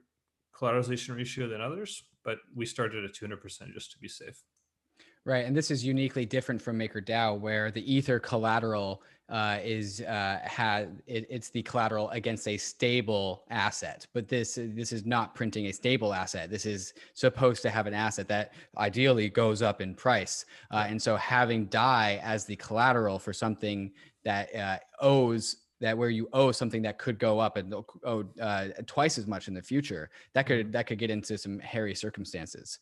collateralization ratio than others, but we started at 200% just to be safe. Right, and this is uniquely different from MakerDAO, where the Ether collateral uh, is uh, has it, it's the collateral against a stable asset. But this this is not printing a stable asset. This is supposed to have an asset that ideally goes up in price. Uh, and so having DAI as the collateral for something that uh, owes that where you owe something that could go up and owe uh, twice as much in the future that could mm-hmm. that could get into some hairy circumstances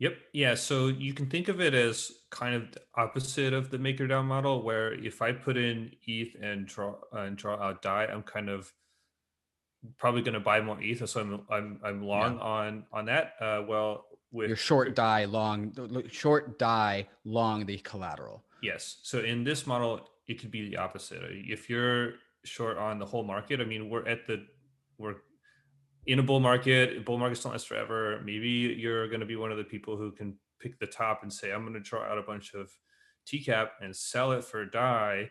yep yeah so you can think of it as kind of the opposite of the MakerDAO model where if i put in eth and draw uh, and draw out dai i'm kind of probably going to buy more eth so i'm i'm, I'm long yeah. on on that uh, well with your short dai long short dai long the collateral Yes. So in this model, it could be the opposite. If you're short on the whole market, I mean, we're at the we're in a bull market. Bull markets don't last forever. Maybe you're going to be one of the people who can pick the top and say, I'm going to draw out a bunch of TCAP and sell it for DAI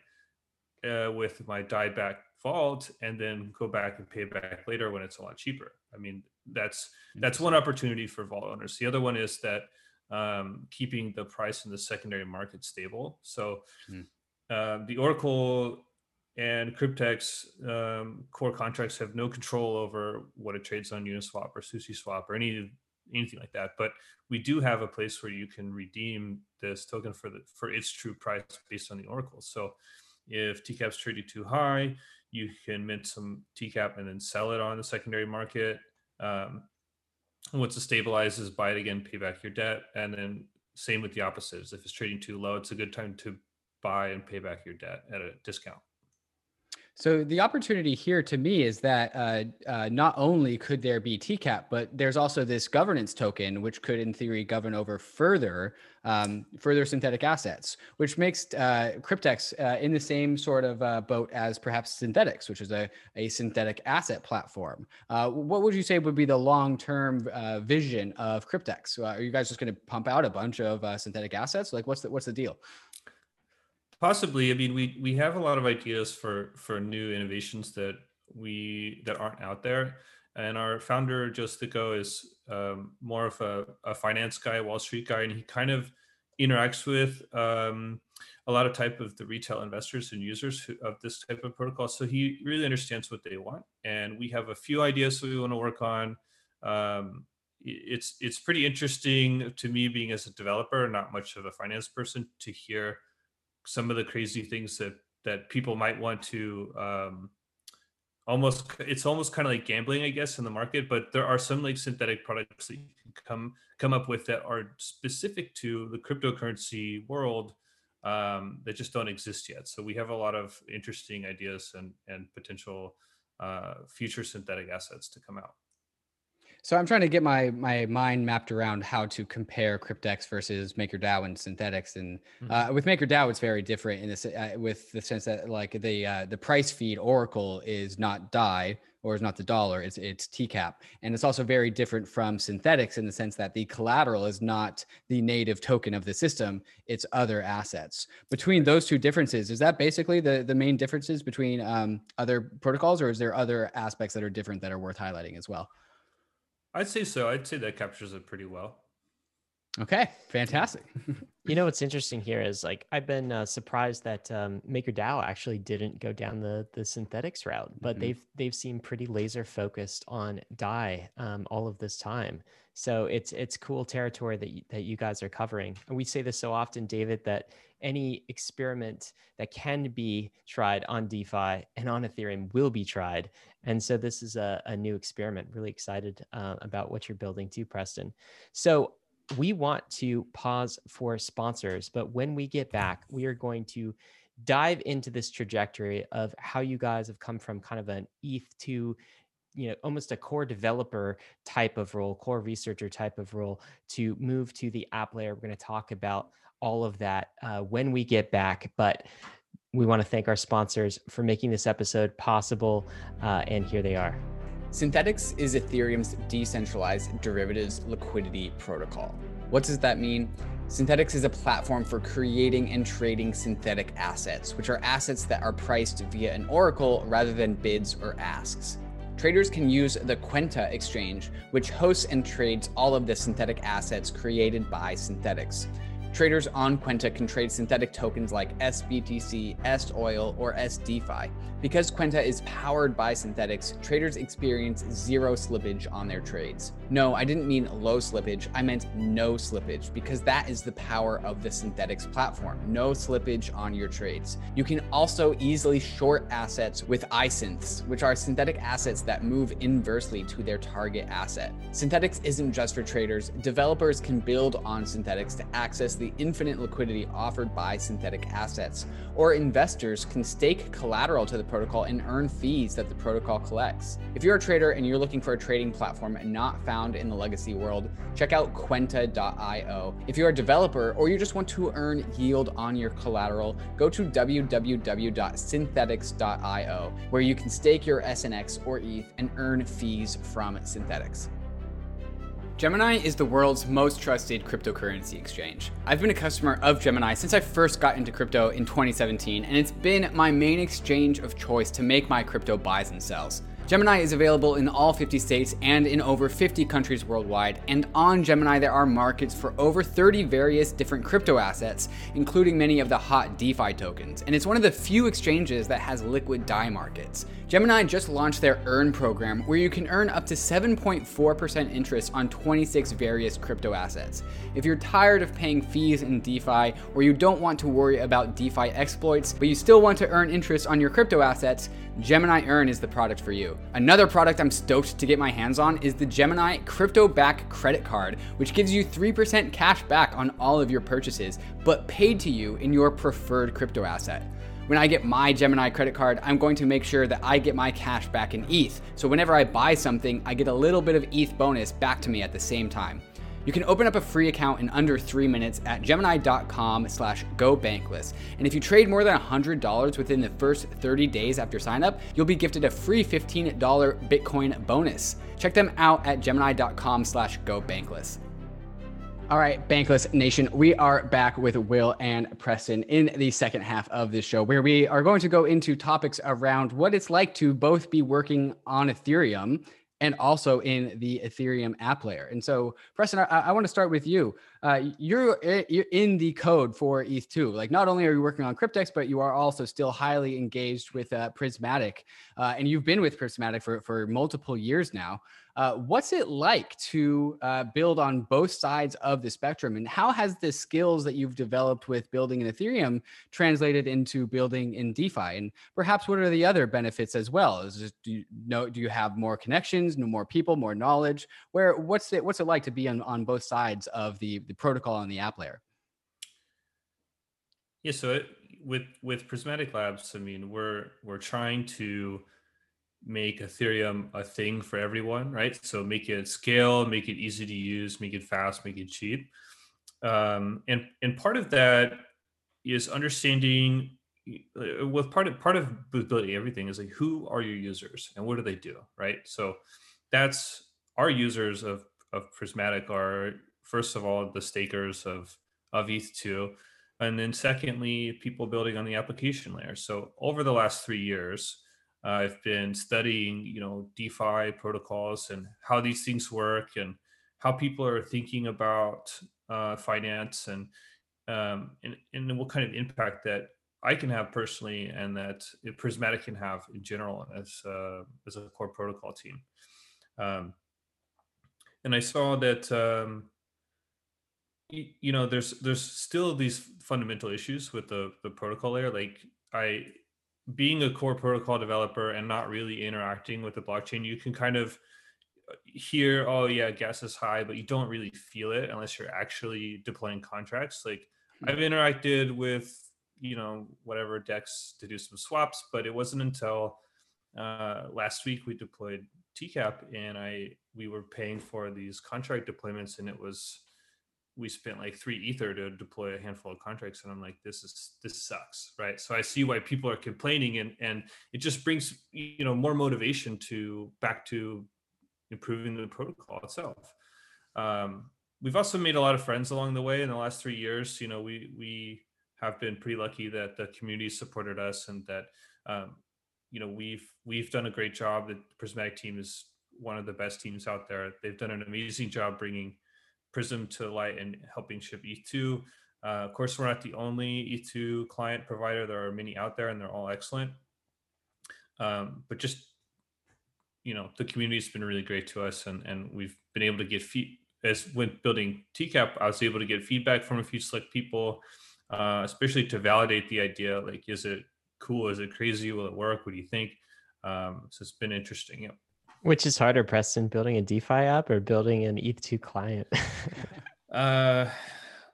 uh, with my DAI back vault, and then go back and pay back later when it's a lot cheaper. I mean, that's that's one opportunity for vault owners. The other one is that um, keeping the price in the secondary market stable. So mm. Uh, the Oracle and Cryptex um, core contracts have no control over what it trades on Uniswap or SushiSwap or any anything like that. But we do have a place where you can redeem this token for the for its true price based on the Oracle. So if TCAP's traded too high, you can mint some TCAP and then sell it on the secondary market. Um, once it stabilizes, buy it again, pay back your debt, and then same with the opposites. If it's trading too low, it's a good time to buy and pay back your debt at a discount. So the opportunity here to me is that uh, uh, not only could there be TCAP, but there's also this governance token, which could, in theory, govern over further um, further synthetic assets, which makes uh, Cryptex uh, in the same sort of uh, boat as perhaps Synthetix, which is a, a synthetic asset platform. Uh, what would you say would be the long term vision of Cryptex? are you guys just going to pump out a bunch of synthetic assets? Like, what's the what's the deal? Possibly. I mean, we we have a lot of ideas for for new innovations that we that aren't out there. And our founder Joe Sticco is um, more of a, a, finance guy, Wall Street guy, and he kind of interacts with um, a lot of type of the retail investors and users who, of this type of protocol. So he really understands what they want, and we have a few ideas we want to work on. Um, it's it's pretty interesting to me, being as a developer, not much of a finance person, to hear some of the crazy things that that people might want to um, almost it's almost kind of like gambling i guess in the market but there are some like synthetic products that you can come come up with that are specific to the cryptocurrency world um, that just don't exist yet. So we have a lot of interesting ideas and and potential uh, future synthetic assets to come out so I'm trying to get my my mind mapped around how to compare Cryptex versus MakerDAO and Synthetix. and mm-hmm. uh, with MakerDAO it's very different in this uh, with the sense that like the uh, the price feed Oracle is not DAI or is not the dollar, it's it's TCAP, and it's also very different from Synthetix in the sense that the collateral is not the native token of the system; it's other assets. Between those two differences, is that basically the the main differences between um, other protocols, or is there other aspects that are different that are worth highlighting as well? I'd say so. I'd say that captures it pretty well. Okay, fantastic. you know what's interesting here is like I've been uh, surprised that um, MakerDAO actually didn't go down the the synthetics route, but mm-hmm. they've they've seemed pretty laser focused on DAI um, all of this time. So it's it's cool territory that you, that you guys are covering. And we say this so often, David, that any experiment that can be tried on DeFi and on Ethereum will be tried. And so this is a, a new experiment. Really excited uh, about what you're building too, Preston. So we want to pause for sponsors, but when we get back, we are going to dive into this trajectory of how you guys have come from kind of an ETH to you know almost a core developer type of role core researcher type of role to move to the app layer. We're going to talk about all of that uh, when we get back but we want to thank our sponsors for making this episode possible uh, and here they are Synthetix is Ethereum's decentralized derivatives liquidity protocol. What does that mean? Synthetix is a platform for creating and trading synthetic assets, which are assets that are priced via an oracle rather than bids or asks. Traders can use the Kwenta exchange, which hosts and trades all of the synthetic assets created by Synthetix. Traders on Kwenta can trade synthetic tokens like SBTC, SOil, or SDeFi. Because Kwenta is powered by Synthetix, traders experience zero slippage on their trades. No, I didn't mean low slippage, I meant no slippage, because that is the power of the Synthetix platform. No slippage on your trades. You can also easily short assets with iSynths, which are synthetic assets that move inversely to their target asset. Synthetix isn't just for traders, developers can build on Synthetix to access the the infinite liquidity offered by synthetic assets, or investors can stake collateral to the protocol and earn fees that the protocol collects. If you're a trader and you're looking for a trading platform not found in the legacy world, check out Kwenta.io. If you're a developer or you just want to earn yield on your collateral, go to www.synthetix.io, where you can stake your SNX or ETH and earn fees from Synthetix. Gemini is the world's most trusted cryptocurrency exchange. I've been a customer of Gemini since I first got into crypto in 2017, and it's been my main exchange of choice to make my crypto buys and sells. Gemini is available in all 50 states and in over 50 countries worldwide. And on Gemini, there are markets for over 30 various different crypto assets, including many of the hot DeFi tokens. And it's one of the few exchanges that has liquid DAI markets. Gemini just launched their Earn program, where you can earn up to 7.4% interest on 26 various crypto assets. If you're tired of paying fees in DeFi, or you don't want to worry about DeFi exploits, but you still want to earn interest on your crypto assets, Gemini Earn is the product for you. Another product I'm stoked to get my hands on is the Gemini Crypto Back Credit Card, which gives you 3% cash back on all of your purchases, but paid to you in your preferred crypto asset. When I get my Gemini credit card, I'm going to make sure that I get my cash back in ETH. So whenever I buy something, I get a little bit of ETH bonus back to me at the same time. You can open up a free account in under three minutes at gemini.com slash go gobankless. And if you trade more than $100 within the first 30 days after signup, you'll be gifted a free $15 Bitcoin bonus. Check them out at gemini.com slash go gobankless. All right, Bankless Nation, we are back with Will and Preston in the second half of this show, where we are going to go into topics around what it's like to both be working on Ethereum and also in the Ethereum app layer. And so, Preston, I, I want to start with you. Uh, you're, you're in the code for ETH2. Like, not only are you working on Cryptex, but you are also still highly engaged with uh, Prysmatic, uh, and you've been with Prysmatic for for multiple years now. Uh, what's it like to uh, build on both sides of the spectrum, and how has the skills that you've developed with building in Ethereum translated into building in DeFi? And perhaps what are the other benefits as well? Is just, do you know do you have more connections, more people, more knowledge? Where what's it what's it like to be on, on both sides of the the protocol and the app layer? Yeah, so it, with with Prysmatic Labs, I mean, we're we're trying to make Ethereum a thing for everyone, right? So make it scale, make it easy to use, make it fast, make it cheap. Um, and and part of that is understanding uh, with part of part of building everything is like who are your users and what do they do, right? So that's our users of of Prysmatic are first of all the stakers of of ETH2 and then secondly people building on the application layer so over the last three years I've been studying, you know, DeFi protocols and how these things work and how people are thinking about uh, finance and, um, and and what kind of impact that I can have personally and that Prysmatic can have in general as uh, as a core protocol team. Um, and I saw that um, you know there's there's still these fundamental issues with the the protocol layer. Like I being a core protocol developer and not really interacting with the blockchain, you can kind of hear, oh yeah, gas is high, but you don't really feel it unless you're actually deploying contracts. Like mm-hmm. I've interacted with, you know, whatever DEX to do some swaps, but it wasn't until uh, last week we deployed TCAP and I we were paying for these contract deployments and it was we spent like three ether to deploy a handful of contracts and i'm like this is this sucks right? So i see why people are complaining and and it just brings you know more motivation to back to improving the protocol itself. Um, we've also made a lot of friends along the way in the last three years. You know we we have been pretty lucky that the community supported us and that um, you know we've we've done a great job. The Prysmatic team is one of the best teams out there. They've done an amazing job bringing Prysm to light and helping ship E2. Uh, of course, we're not the only E2 client provider. There are many out there, and they're all excellent. Um, but just you know, the community's been really great to us, and and we've been able to get feed as when building TCAP. I was able to get feedback from a few select people, uh, especially to validate the idea. Like, is it cool? Is it crazy? Will it work? What do you think? Um, so it's been interesting. Yeah. Which is harder, Preston, building a DeFi app or building an ETH2 client? [laughs] uh,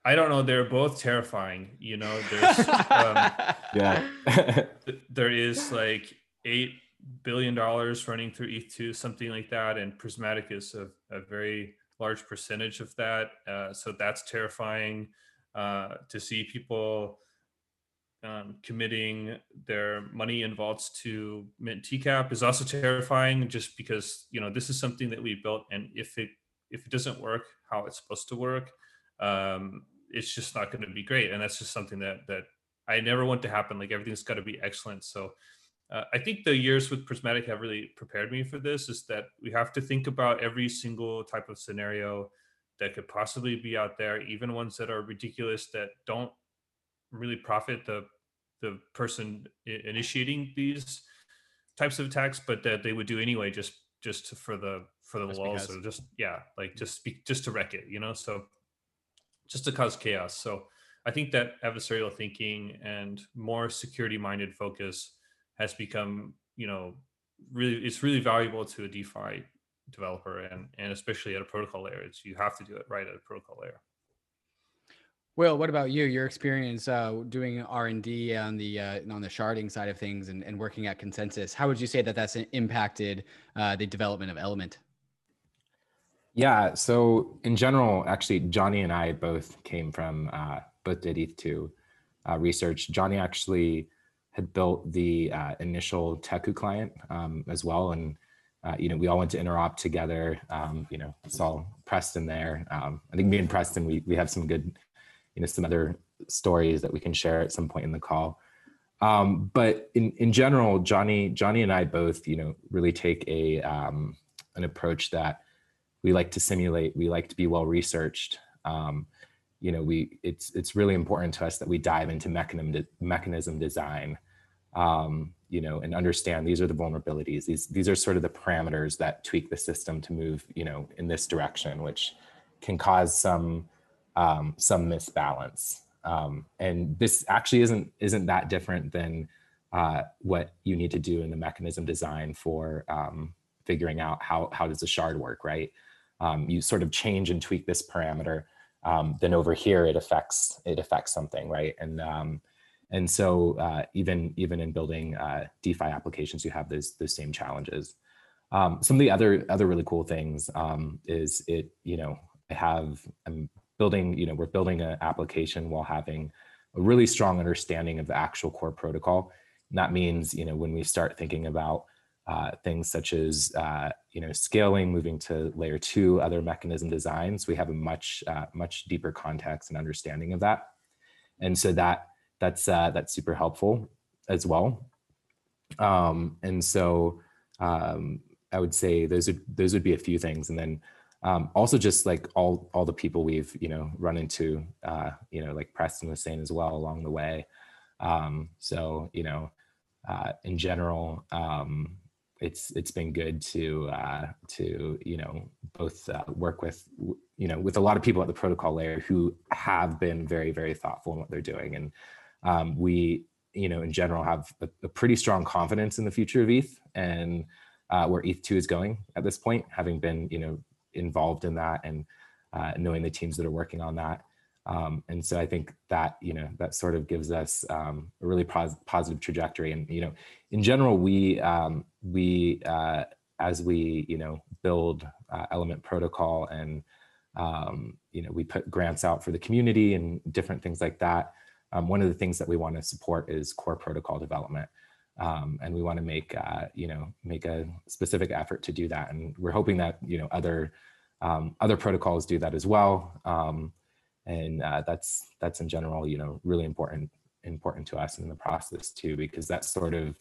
I don't know. They're both terrifying. You know, there's um, [laughs] Yeah. [laughs] there is like eight billion dollars running through ETH2, something like that, and Prysmatic is a, a very large percentage of that. Uh, so that's terrifying uh, to see people um, committing their money in vaults to mint TCAP is also terrifying, just because you know this is something that we built, and if it if it doesn't work how it's supposed to work, um, it's just not going to be great, and that's just something that that I never want to happen. Like everything's got to be excellent. So uh, I think the years with Prysmatic have really prepared me for this. Is that we have to think about every single type of scenario that could possibly be out there, even ones that are ridiculous that don't really profit the the person initiating these types of attacks, but that they would do anyway, just just for the for the walls or just yeah, like just speak just to wreck it, you know. So just to cause chaos. So I think that adversarial thinking and more security minded focus has become, you know, really it's really valuable to a DeFi developer and and especially at a protocol layer. It's you have to do it right at a protocol layer. Will, what about you? Your experience uh, doing R and D on the uh, on the sharding side of things and, and working at ConsenSys. How would you say that that's impacted uh, the development of Element? Yeah. So in general, actually, Johnny and I both came from uh, both did ETH2 uh, research. Johnny actually had built the uh, initial Teku client um, as well. And, uh, you know, we all went to interop together. Um, you know, saw Preston there. Um, I think me and Preston, we, we have some good, you know, some other stories that we can share at some point in the call. Um, but in, in general, Johnny, Johnny and I both, you know, really take a, um, an approach that we like to simulate, we like to be well researched. Um, you know, we it's it's really important to us that we dive into mechanism mechanism design, um, you know, and understand these are the vulnerabilities. These these are sort of the parameters that tweak the system to move, you know, in this direction, which can cause some um, some misbalance. Um, and this actually isn't isn't that different than uh, what you need to do in the mechanism design for um, figuring out how how does a shard work, right? Um, you sort of change and tweak this parameter um, then over here it affects it affects something, right? And um, and so uh, even even in building uh, DeFi applications, you have those those same challenges. Um, some of the other other really cool things um, is it you know I have I'm building you know we're building an application while having a really strong understanding of the actual core protocol. And that means you know when we start thinking about uh, things such as uh, you know scaling, moving to layer two, other mechanism designs. We have a much uh, much deeper context and understanding of that, and so that that's uh, that's super helpful as well. Um, and so um, I would say those would those would be a few things, and then um, also just like all all the people we've you know run into, uh, you know like Preston was saying as well along the way. Um, so you know uh, in general. Um, it's it's been good to uh, to you know both uh, work with you know with a lot of people at the protocol layer who have been very very thoughtful in what they're doing and um, we you know in general have a, a, pretty strong confidence in the future of ETH and uh, where ETH2 is going at this point having been you know involved in that and uh, knowing the teams that are working on that um, and so I think that you know that sort of gives us um, a really pos- positive trajectory. And you know, in general, we um, we uh, as we you know build uh, Element Protocol and um, you know we put grants out for the community and different things like that. Um, one of the things that we want to support is core protocol development. Um, and we want to make uh, you know make a specific effort to do that, and we're hoping that you know other other protocols do that as well. Um, and uh, that's that's in general you know really important important to us in the process too because that's sort of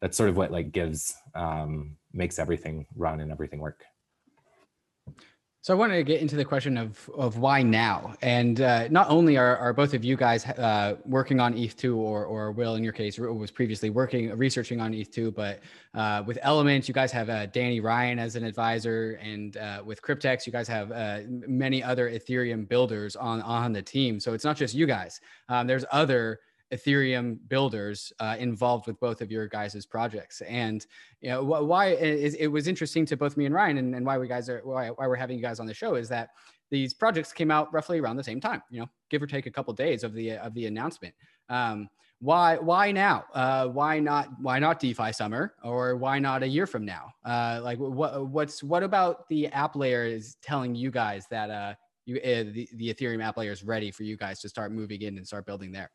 that's sort of what like gives um, makes everything run and everything work so I wanted to get into the question of of why now, and uh, not only are, are both of you guys uh, working on ETH2, or or Will in your case was previously working researching on ETH2, but uh, with Element, you guys have uh, Danny Ryan as an advisor, and uh, with Cryptex, you guys have uh, many other Ethereum builders on on the team. So it's not just you guys. Um, there's other Ethereum builders uh, involved with both of your guys' projects. And you know, why it, it was interesting to both me and Ryan, and, and why we guys are why, why we're having you guys on the show is that these projects came out roughly around the same time, you know, give or take a couple of days of the of the announcement. Um, why why now? Uh, why not why not DeFi summer or why not a year from now? Uh, like what what's what about the app layer is telling you guys that uh, you uh, the, the Ethereum app layer is ready for you guys to start moving in and start building there?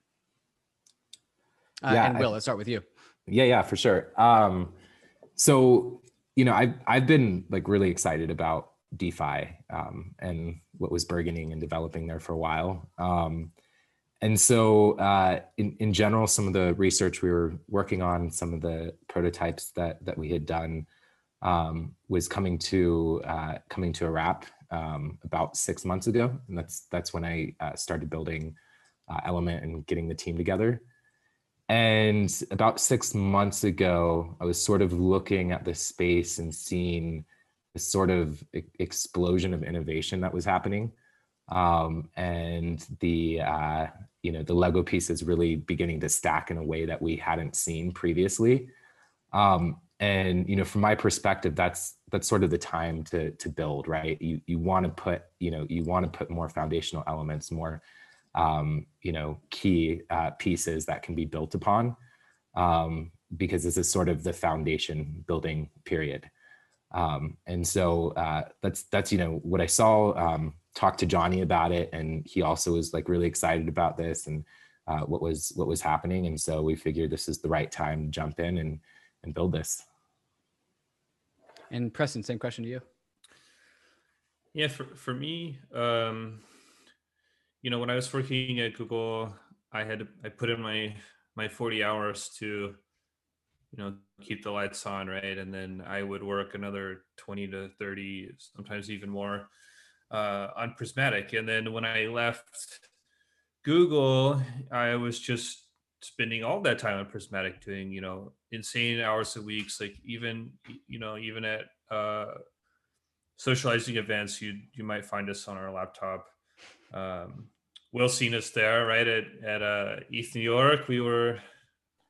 Uh, yeah, and Will, I, let's start with you. Yeah, yeah, for sure. Um, so you know, I've I've been like really excited about DeFi um, and what was burgeoning and developing there for a while. Um, and so, uh, in in general, some of the research we were working on, some of the prototypes that that we had done, um, was coming to uh, coming to a wrap um, about six months ago, and that's that's when I uh, started building uh, Element and getting the team together. And about six months ago, I was sort of looking at the space and seeing the sort of explosion of innovation that was happening. Um, and the uh, you know the Lego pieces really beginning to stack in a way that we hadn't seen previously. Um, and you know, from my perspective, that's that's sort of the time to to build, right? You you want to put you know you want to put more foundational elements, more um, you know, key uh, pieces that can be built upon um, because this is sort of the foundation building period. Um, and so uh, that's that's you know what I saw. Um, talk to Johnny about it, and he also was like really excited about this and uh, what was what was happening. And so we figured this is the right time to jump in and and build this. And Preston, same question to you. Yeah, for for me, um, you know, when I was working at Google, I had I put in my my 40 hours to, you know, keep the lights on, right? And then I would work another 20 to 30, sometimes even more, uh, on Prysmatic. And then when I left Google, I was just spending all that time on Prysmatic doing, you know, insane hours a weeks, like even, you know, even at uh, socializing events, you you might find us on our laptop um, Will seen us there, right at at uh, East New York. We were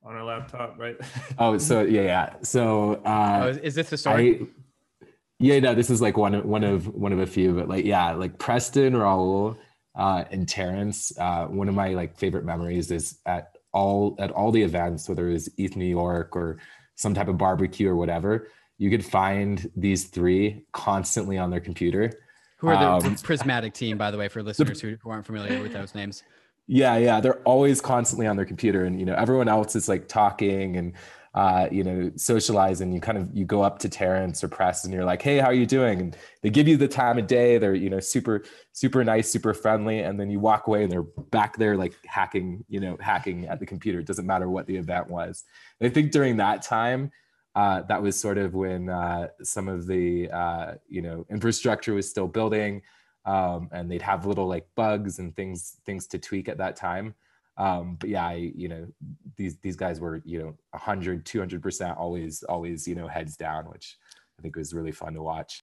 on our laptop, right? [laughs] oh, so yeah, yeah. So uh, oh, is, this the story? I, yeah, no, this is like one of one of one of a few, but like yeah, like Preston, Raul, uh, and Terence. Uh, one of my like favorite memories is at all at all the events, whether it was East New York or some type of barbecue or whatever. You could find these three constantly on their computer who are the, um, Prysmatic team, by the way, for listeners who, who aren't familiar with those names? Yeah, yeah, they're always constantly on their computer, and you know everyone else is like talking and uh, you know socializing. You kind of you go up to Terence or Press, and you're like, "Hey, how are you doing?" And they give you the time of day. They're you know super super nice, super friendly, and then you walk away, and they're back there like hacking, you know, hacking at the computer. It doesn't matter what the event was. And I think during that time uh, that was sort of when uh, some of the uh, you know infrastructure was still building um, and they'd have little like bugs and things things to tweak at that time. Um, but yeah I, you know these these guys were you know 100 200 percent always always you know heads down which i think was really fun to watch.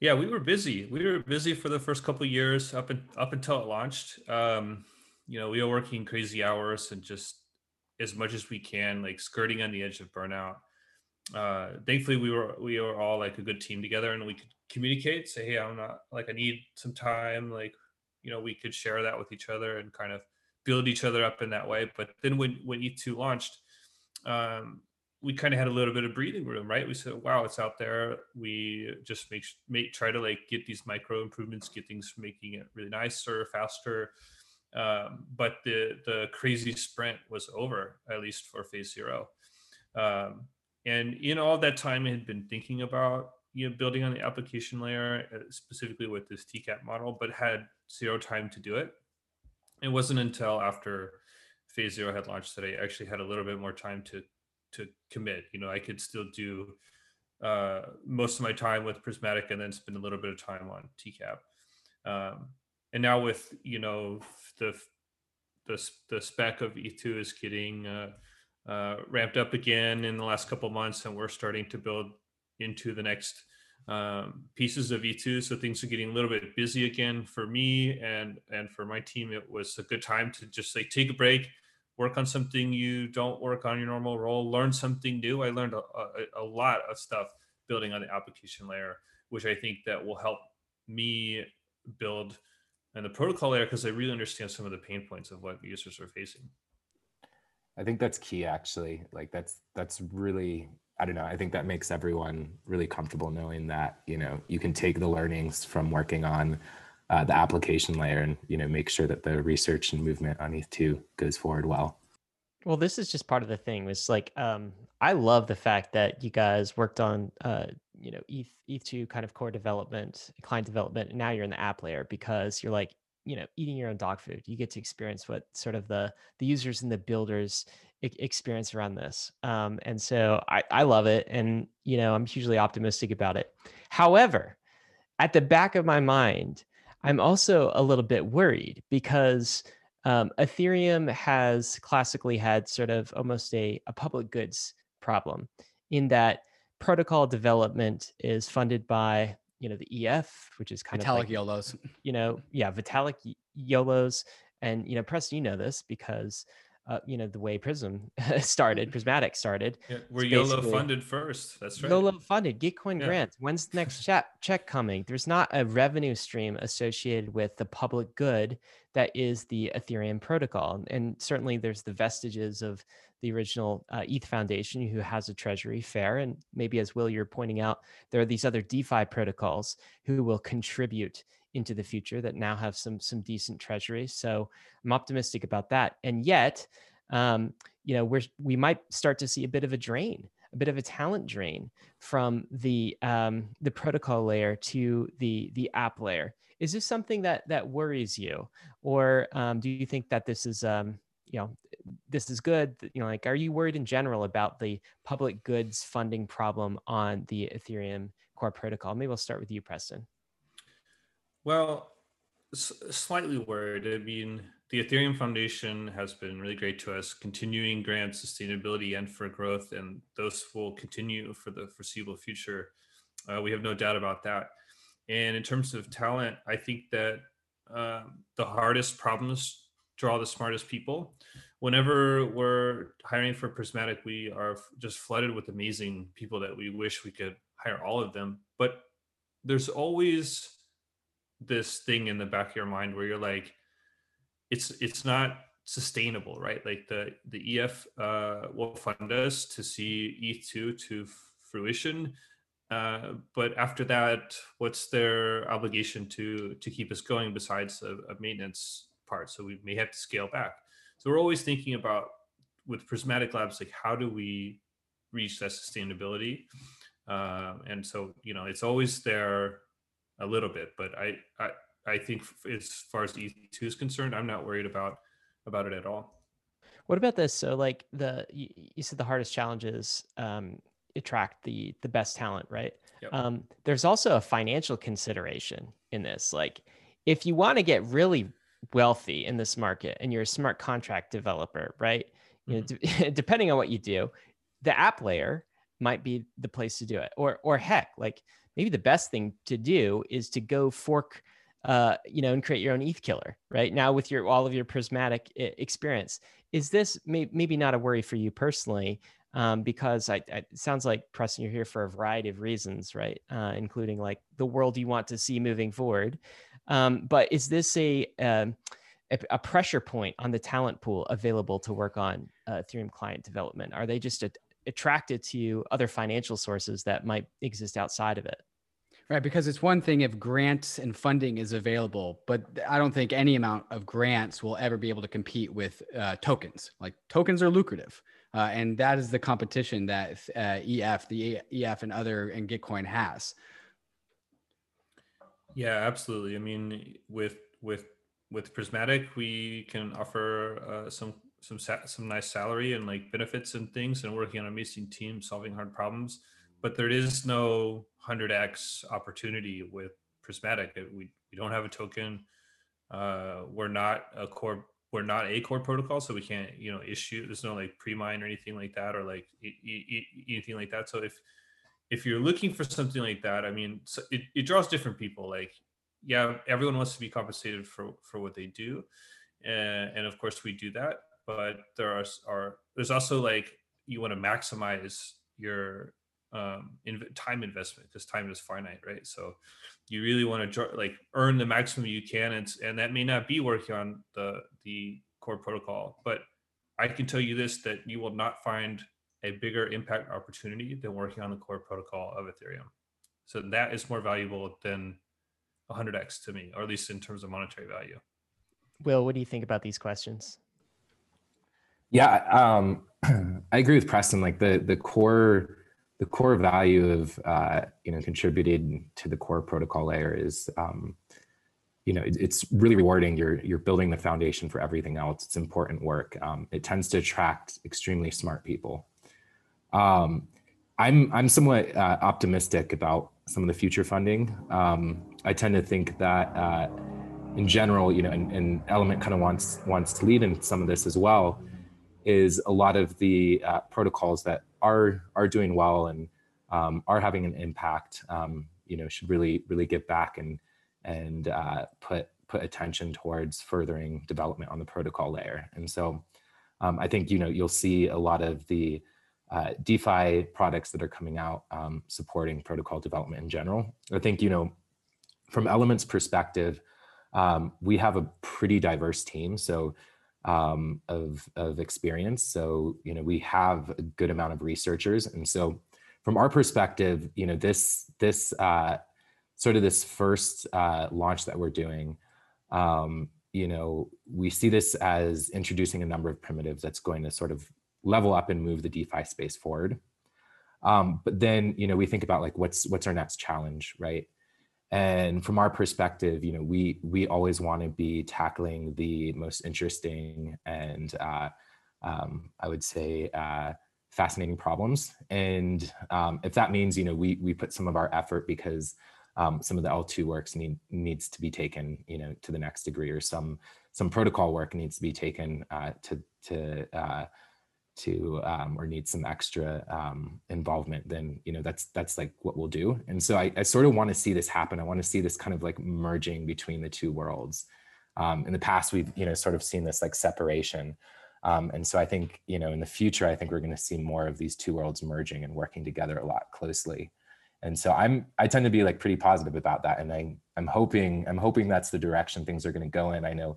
Yeah we were busy. We were busy for the first couple years up and up until it launched. Um, you know we were working crazy hours and just as much as we can, like skirting on the edge of burnout. Uh, thankfully, we were we were all like a good team together, and we could communicate. Say, hey, I'm not like I need some time. Like, you know, we could share that with each other and kind of build each other up in that way. But then when when E2 launched, um, we kind of had a little bit of breathing room, right? We said, "Wow, it's out there." We just make make try to like get these micro improvements, get things making it really nicer, faster, um, but the the crazy sprint was over, at least for phase zero. Um, and in all that time, I had been thinking about you know building on the application layer, uh, specifically with this TCAP model, but had zero time to do it. It wasn't until after phase zero had launched that I actually had a little bit more time to to commit. You know, I could still do uh, most of my time with Prysmatic and then spend a little bit of time on TCAP. Um, and now with you know the the the spec of E2 is getting uh, uh, ramped up again in the last couple months, and we're starting to build into the next um, pieces of E2. So things are getting a little bit busy again for me and and for my team. It was a good time to just like take a break, work on something you don't work on your normal role, learn something new. I learned a, a, a lot of stuff building on the application layer, which I think that will help me build and the protocol layer because I really understand some of the pain points of what users are facing. I think that's key actually. Like that's that's really I don't know. I think that makes everyone really comfortable knowing that, you know, you can take the learnings from working on uh, the application layer and, you know, make sure that the research and movement on ETH2 goes forward well. Well, this is just part of the thing. It's like um, I love the fact that you guys worked on uh, you know ETH ETH2 kind of core development, client development, and now you're in the app layer because you're like you know eating your own dog food. You get to experience what sort of the the users and the builders experience around this. Um, and so I, I love it, and you know I'm hugely optimistic about it. However, at the back of my mind, I'm also a little bit worried because um, Ethereum has classically had sort of almost a, a public goods problem in that protocol development is funded by you know the EF, which is kind Vitalik of like, YOLOs. [laughs] You know, yeah, Vitalik YOLOs, and you know, Preston, you know this because uh, you know the way Prysm [laughs] started, Prysmatic started. Yeah, we're YOLO funded first. That's right. YOLO funded, Gitcoin yeah. grants. When's the next [laughs] check check coming? There's not a revenue stream associated with the public good that is the Ethereum protocol, and certainly there's the vestiges of the original uh, ETH Foundation, who has a treasury fair, and maybe as Will you're pointing out, there are these other DeFi protocols who will contribute into the future that now have some some decent treasury. So I'm optimistic about that. And yet, um, you know, we're we might start to see a bit of a drain, a bit of a talent drain from the um, the protocol layer to the the app layer. Is this something that that worries you, or um, do you think that this is um, you know this is good you know like are you worried in general about the public goods funding problem on the ethereum core protocol maybe we'll start with you preston well, s- slightly worried. I mean, the Ethereum Foundation has been really great to us, continuing grant sustainability and for growth, and those will continue for the foreseeable future. Uh, we have no doubt about that. And in terms of talent, I think that uh, the hardest problems draw the smartest people. Whenever we're hiring for Prysmatic, we are just flooded with amazing people that we wish we could hire all of them. But there's always this thing in the back of your mind where you're like it's it's not sustainable right? Like the the ef uh, will fund us to see E2 to fruition. Uh, but after that what's their obligation to to keep us going besides a, a, maintenance part? So we may have to scale back so we're always thinking about with Prysmatic labs like how do we reach that sustainability um, and so you know it's always there a little bit, but I I, I think as far as E2 is concerned, I'm not worried about about it at all. What about this? So like the you, you said the hardest challenges um, attract the the best talent, right? Yep. Um, there's also a financial consideration in this. Like if you want to get really wealthy in this market and you're a smart contract developer, right? Mm-hmm. know, d- [laughs] depending on what you do, the app layer might be the place to do it. Or or heck, like maybe the best thing to do is to go fork uh, you know, and create your own ETH killer, right? Now with your all of your Prysmatic experience, is this may, maybe not a worry for you personally? Um, because I, I, it sounds like Preston, you're here for a variety of reasons, right? Uh, including like the world you want to see moving forward. Um, but is this a, um, a, a pressure point on the talent pool available to work on uh, Ethereum client development? Are they just a, attracted to other financial sources that might exist outside of it. Right, because it's one thing if grants and funding is available, but I don't think any amount of grants will ever be able to compete with uh, tokens. Like tokens are lucrative, uh, and that is the competition that uh, EF, the EF, and other and Gitcoin has. Yeah, absolutely. I mean, with with with Prysmatic, we can offer uh, some some some nice salary and like benefits and things, and working on amazing team, solving hard problems. But there is no 100x opportunity with Prysmatic. We we don't have a token. Uh, we're not a core. We're not a core protocol, so we can't you know issue. There's no like pre-mine or anything like that, or like e- e- anything like that. So if if you're looking for something like that, I mean, it, it draws different people. Like, yeah, everyone wants to be compensated for for what they do, and, and of course we do that but there are, are there's also like you want to maximize your um, time investment because time is finite, right? So you really want to like earn the maximum you can, and and that may not be working on the the core protocol, but I can tell you this that you will not find a bigger impact opportunity than working on the core protocol of Ethereum. So that is more valuable than 100x to me, or at least in terms of monetary value. Will, what do you think about these questions? Yeah, um, [clears throat] I agree with Preston. Like the the core the core value of uh, you know contributed to the core protocol layer is um, you know it, it's really rewarding. You're you're building the foundation for everything else. It's important work. Um, it tends to attract extremely smart people. Um, I'm I'm somewhat uh, optimistic about some of the future funding. Um, I tend to think that uh, in general, you know, and, and Element kind of wants wants to lead in some of this as well. Is a lot of the uh, protocols that are are doing well and um, are having an impact. Um, you know, should really really give back and and uh, put put attention towards furthering development on the protocol layer. And so, um, I think you know you'll see a lot of the uh, DeFi products that are coming out um, supporting protocol development in general. I think you know from Element's perspective, um, we have a pretty diverse team. So um, of of experience. So you know we have a good amount of researchers, and so from our perspective, you know this this uh, sort of this first uh, launch that we're doing. Um, you know, we see this as introducing a number of primitives that's going to sort of level up and move the DeFi space forward. Um, but then, you know, we think about like what's what's our next challenge, right? and from our perspective you know we we always want to be tackling the most interesting and uh, um, i would say uh, fascinating problems and um, if that means you know we we put some of our effort because um, some of the l2 works need needs to be taken you know to the next degree or some some protocol work needs to be taken uh, to to uh, to um, or need some extra um, involvement, then you know that's that's like what we'll do. And so I, I sort of want to see this happen. I want to see this kind of like merging between the two worlds. Um, in the past, we've you know sort of seen this like separation. Um, and so I think you know in the future, I think we're going to see more of these two worlds merging and working together a lot closely. And so I'm I tend to be like pretty positive about that, and I I'm hoping I'm hoping that's the direction things are going to go in. I know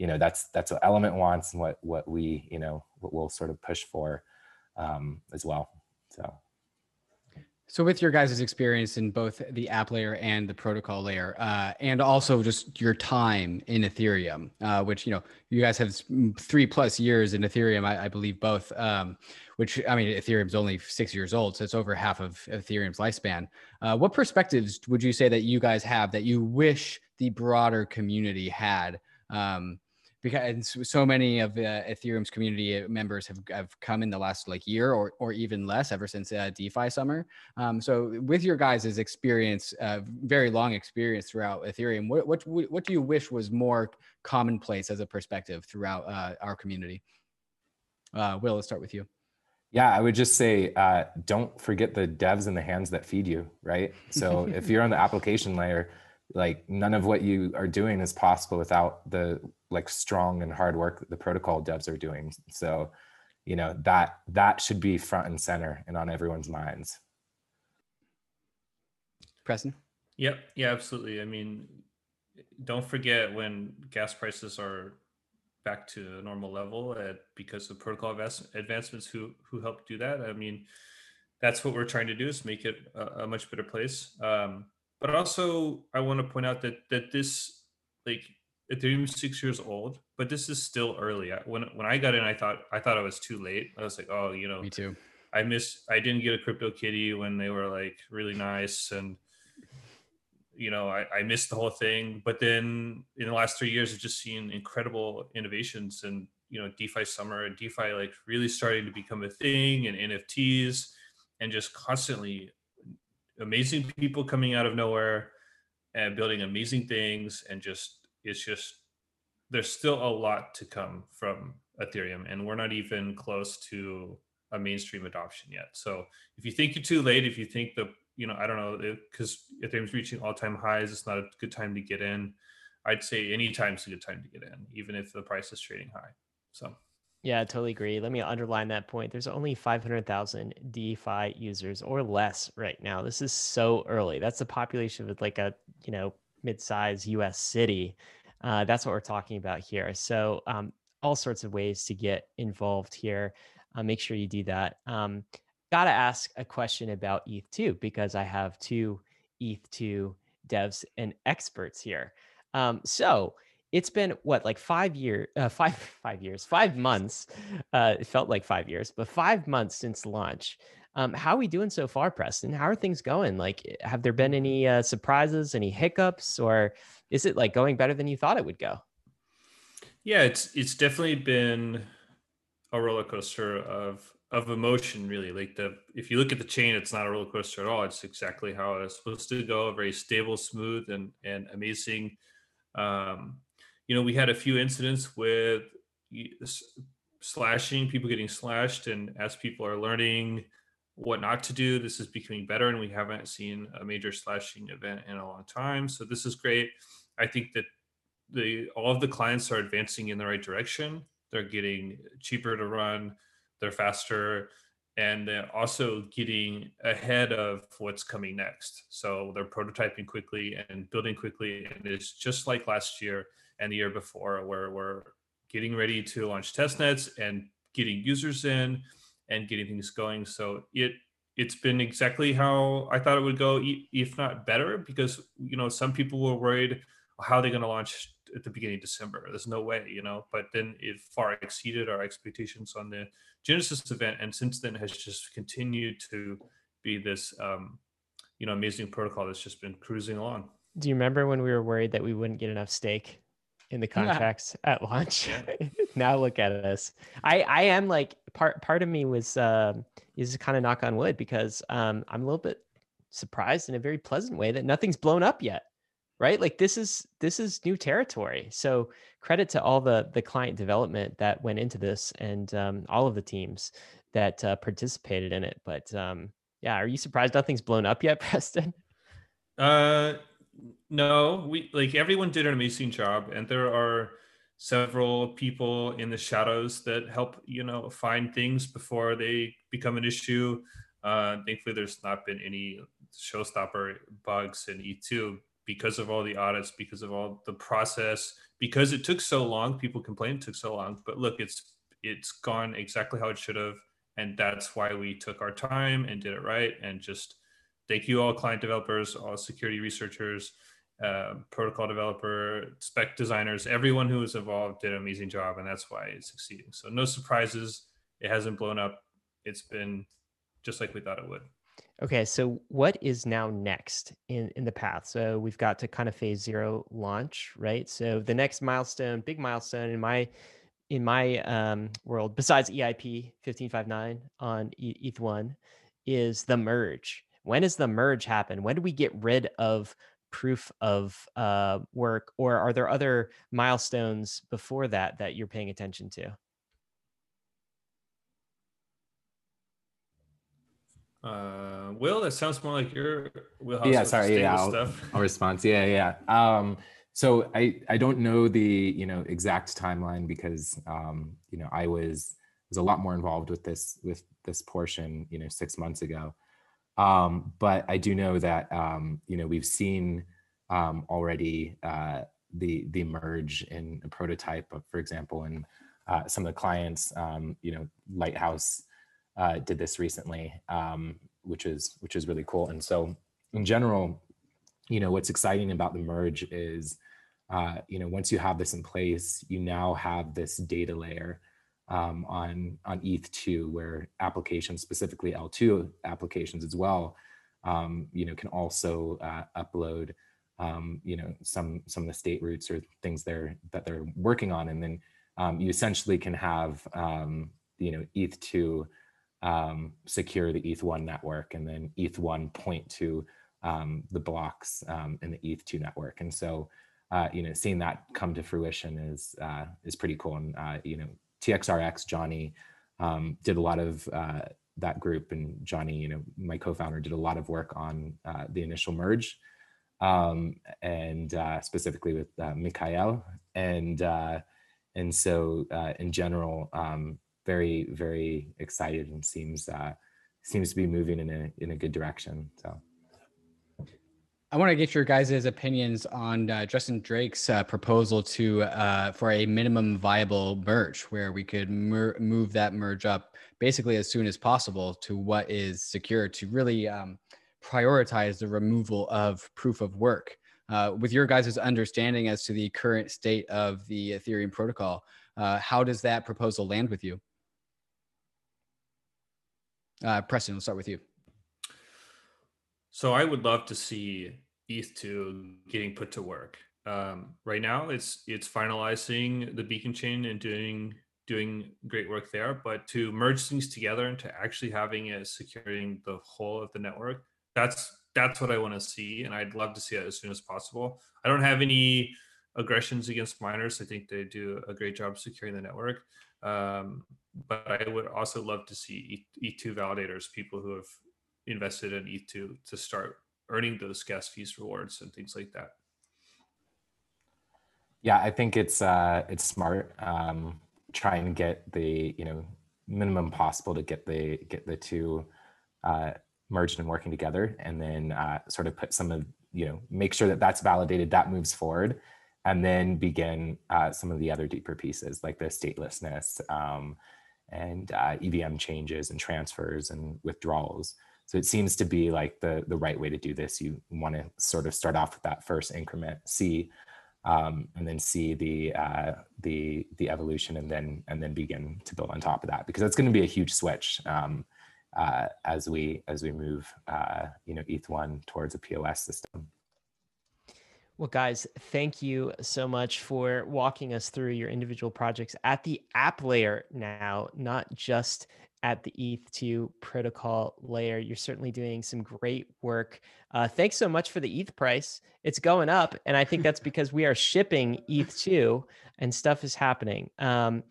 you know that's that's what element wants and what what we you know what we'll sort of push for um, as well so. So with your guys' experience in both the app layer and the protocol layer uh, and also just your time in ethereum uh, which you know you guys have three plus years in ethereum i, I believe both um, which i mean ethereum's only six years old so it's over half of ethereum's lifespan. Uh, what perspectives would you say that you guys have that you wish the broader community had um, because so many of uh, Ethereum's community members have, have come in the last like year or, or even less ever since uh, DeFi summer. Um, so with your guys' experience, uh, very long experience throughout Ethereum, what, what, what do you wish was more commonplace as a perspective throughout uh, our community? Uh, Will, let's start with you. Yeah, I would just say uh, don't forget the devs and the hands that feed you, right? So if you're on the application layer, like none of what you are doing is possible without the like strong and hard work that the protocol devs are doing. So you know that that should be front and center and on everyone's minds. Preston? Yep. Yeah absolutely. I mean don't forget when gas prices are back to a normal level at, because of protocol advancements who who helped do that. I mean that's what we're trying to do is make it a, a much better place. Um, but also, I want to point out that that this like Ethereum is six years old, but this is still early. When when I got in, I thought I thought I was too late. I was like, oh, you know, me too. I missed. I didn't get a crypto kitty when they were like really nice, and you know, I, I missed the whole thing. But then in the last three years, I've just seen incredible innovations, and you know, DeFi summer and DeFi like really starting to become a thing, and NFTs, and just constantly amazing people coming out of nowhere and building amazing things and just it's just there's still a lot to come from ethereum and we're not even close to a mainstream adoption yet. So if you think you're too late if you think the you know i don't know because ethereum's reaching all-time highs it's not a good time to get in. I'd say any time's a good time to get in even if the price is trading high so Yeah, I totally agree. Let me underline that point. There's only 500,000 DeFi users or less right now. This is so early. That's the population of like a, you know, mid-sized US city. Uh, that's what we're talking about here. So um, all sorts of ways to get involved here. Uh, make sure you do that. Um, Got to ask a question about ETH2 because I have two ETH2 devs and experts here. Um, so it's been what like five year uh, five [laughs] five years five months uh, it felt like five years but five months since launch. Um, how are we doing so far preston? How are things going? Like eh, have there been any uh, surprises any hiccups or is it like going better than you thought it would go? Yeah it's it's definitely been a roller coaster of of emotion really. Like the if you look at the chain it's not a roller coaster at all. It's exactly how it's supposed to go very stable smooth and and amazing. Um you know, we had a few incidents with slashing, people getting slashed, and as people are learning what not to do, this is becoming better, and we haven't seen a major slashing event in a long time. So this is great. I think that the all of the clients are advancing in the right direction. They're getting cheaper to run, they're faster, and they're also getting ahead of what's coming next. So they're prototyping quickly and building quickly, and it's just like last year and the year before, where we're getting ready to launch testnets and getting users in and getting things going. So it it's been exactly how I thought it would go, if not better, because you know some people were worried how are they going to launch at the beginning of December. There's no way, you know. But then it far exceeded our expectations on the Genesis event, and since then has just continued to be this, um, you know, amazing protocol that's just been cruising along. Do you remember when we were worried that we wouldn't get enough stake in the contracts [laughs] yeah. at launch. now look at us. I I am like part part of me was um is kind of knock on wood because um I'm a little bit surprised in a very pleasant way that nothing's blown up yet. Right? Like this is this is new territory. So credit to all the the client development that went into this and um, all of the teams that uh, participated in it. But um, yeah, are you surprised nothing's blown up yet, [laughs] Preston? Uh, no, we like everyone did an amazing job, and there are several people in the shadows that help you know find things before they become an issue. Uh, thankfully, there's not been any showstopper bugs in E2 because of all the audits, because of all the process, because it took so long. People complained it took so long, but look, it's it's gone exactly how it should have, and that's why we took our time and did it right, and just thank you all client developers, all security researchers, uh, protocol developer, spec designers, everyone who was involved did an amazing job, and that's why it's succeeding. So no surprises. It hasn't blown up. It's been just like we thought it would. Okay, so what is now next in in the path? So we've got to kind of phase zero launch, right? So the next milestone, big milestone in my in my um, world, besides EIP 1559 on ETH1, is the merge when does the merge happen? When do we get rid of proof of uh, work or are there other milestones before that that you're paying attention to? Uh will that sounds more like your wheelhouse yeah sorry yeah I'll, I'll respond. Yeah yeah. Um so i i don't know the you know exact timeline because um you know i was was a lot more involved with this with this portion you know six months ago um, but I do know that um, you know we've seen um, already uh, the the merge in a prototype, of, for example, and uh, some of the clients, um, you know, Lighthouse uh, did this recently, um, which is which is really cool. And so, in general, you know, what's exciting about the merge is, uh, you know, once you have this in place, you now have this data layer um, on on ETH2, where applications, specifically L2 applications as well, um, you know, can also uh, upload, um, you know, some some of the state roots or things they're that they're working on, and then um, you essentially can have, um, you know, ETH2 um, secure the ETH1 network, and then ETH1 point to the blocks in the ETH2 network, and so. Uh, you know, seeing that come to fruition is uh, is pretty cool, and uh, you know, TXRX, Johnny um, did a lot of uh, that group, and Johnny, you know, my co-founder, did a lot of work on uh, the initial merge, um, and uh, specifically with uh, Mikhail, and uh, and so uh, in general, um, very very excited and seems uh, seems to be moving in a in a good direction. So. I want to get your guys' opinions on uh, Justin Drake's uh, proposal to uh, for a minimum viable merge, where we could mer- move that merge up basically as soon as possible to what is secure to really um, prioritize the removal of proof of work. Uh, with your guys' understanding as to the current state of the Ethereum protocol, uh, how does that proposal land with you? Uh, Preston, we'll start with you. So I would love to see ETH2 getting put to work. Um, right now, it's it's finalizing the beacon chain and doing doing great work there. But to merge things together and to actually having it securing the whole of the network, that's that's what I want to see, and I'd love to see it as soon as possible. I don't have any aggressions against miners. I think they do a great job securing the network. Um, but I would also love to see ETH2 validators, people who have invested in ETH2, to start earning those gas fees rewards and things like that. Yeah, I think it's uh, it's smart. Um, try and get the you know minimum possible to get the get the two uh, merged and working together, and then uh, sort of put some of you know make sure that that's validated, that moves forward, and then begin uh, some of the other deeper pieces like the statelessness um, and uh, EVM changes and transfers and withdrawals. So it seems to be like the the right way to do this. You want to sort of start off with that first increment, see, um, and then see the uh, the the evolution, and then and then begin to build on top of that because that's going to be a huge switch um, uh, as we as we move, uh, you know, ETH one towards a POS system. Well, guys, thank you so much for walking us through your individual projects at the app layer now, not just at the ETH2 protocol layer. You're certainly doing some great work. Uh, thanks so much for the ETH price. It's going up. And I think that's [laughs] because we are shipping ETH2 and stuff is happening. Um,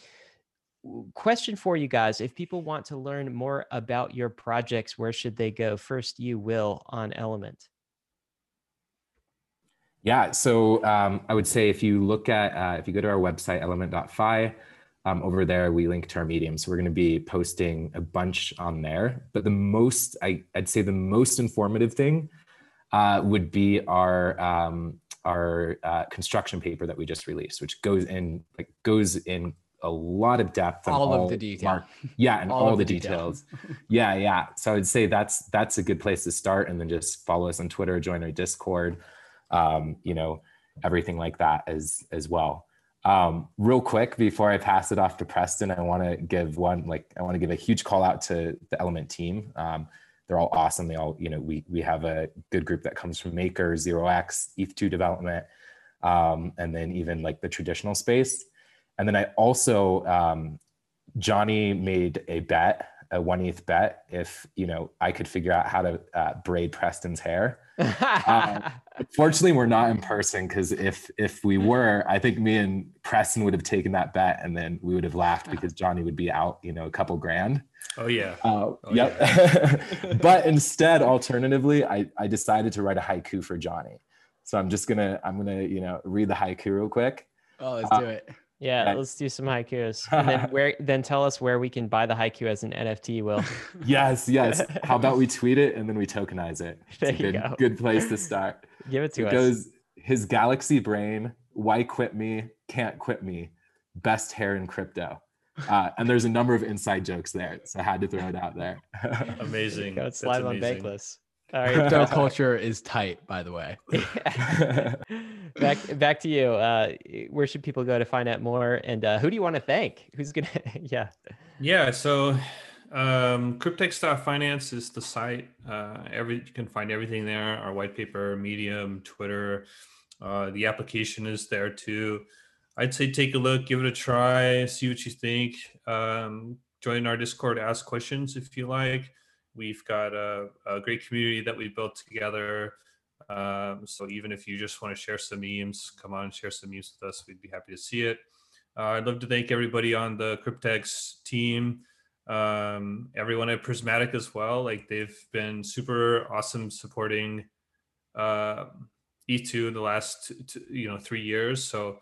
question for you guys if people want to learn more about your projects, where should they go? First, you will on Element. Yeah, so um, I would say if you look at, uh, if you go to our website, element.fi, um, over there we link to our medium. So we're going to be posting a bunch on there. But the most I, would say the most informative thing uh, would be our um, our uh, construction paper that we just released which goes in like goes in a lot of depth [laughs] all, all of the details yeah and all, all the, the details. Yeah yeah. So i'd say that's that's a good place to start and then just follow us on twitter join our discord um, you know everything like that as as well um, real quick before I pass it off to Preston, I want to give one like I want to give a huge call out to the Element team. Um, they're all awesome. They all, you know, we we have a good group that comes from Maker, Zero X, ETH2 development, um, and then even like the traditional space. And then I also um, Johnny made a bet a one ETH bet if you know I could figure out how to uh, braid Preston's hair. Uh, fortunately, we're not in person because if if we were, I think me and Preston would have taken that bet, and then we would have laughed because Johnny would be out, you know, a couple grand. Oh yeah. Uh, oh, yep. Yeah. [laughs] but [laughs] instead, alternatively, I I decided to write a haiku for Johnny. So I'm just gonna I'm gonna you know read the haiku real quick. Oh, let's do it. Yeah, let's do some haikus. And then [laughs] where then tell us where we can buy the haiku as an NFT, Will. [laughs] yes, yes. How about we tweet it and then we tokenize it? It's there a good, go. good place to start. [laughs] Give it to it us. goes his galaxy brain, why quit me, can't quit me, best hair in crypto. Uh, and there's a number of inside jokes there. So I had to throw it out there. amazing. Go slide on Bankless. All right, crypto [laughs] culture is tight, by the way. [laughs] back back to you. Uh, where should people go to find out more? And uh, who do you want to thank? Who's gonna? [laughs] yeah. Yeah. So, um, Cryptex.finance is the site. Uh, every you can find everything there. Our white paper, Medium, Twitter. Uh, the application is there too. I'd say take a look, give it a try, see what you think. Um, join our Discord, ask questions if you like. We've got a, a great community that we've built together. Um, so even if you just want to share some memes, come on, and share some memes with us. We'd be happy to see it. Uh, I'd love to thank everybody on the Cryptex team, um, everyone at Prysmatic as well. Like they've been super awesome supporting uh, ETH2 the last t- you know three years. So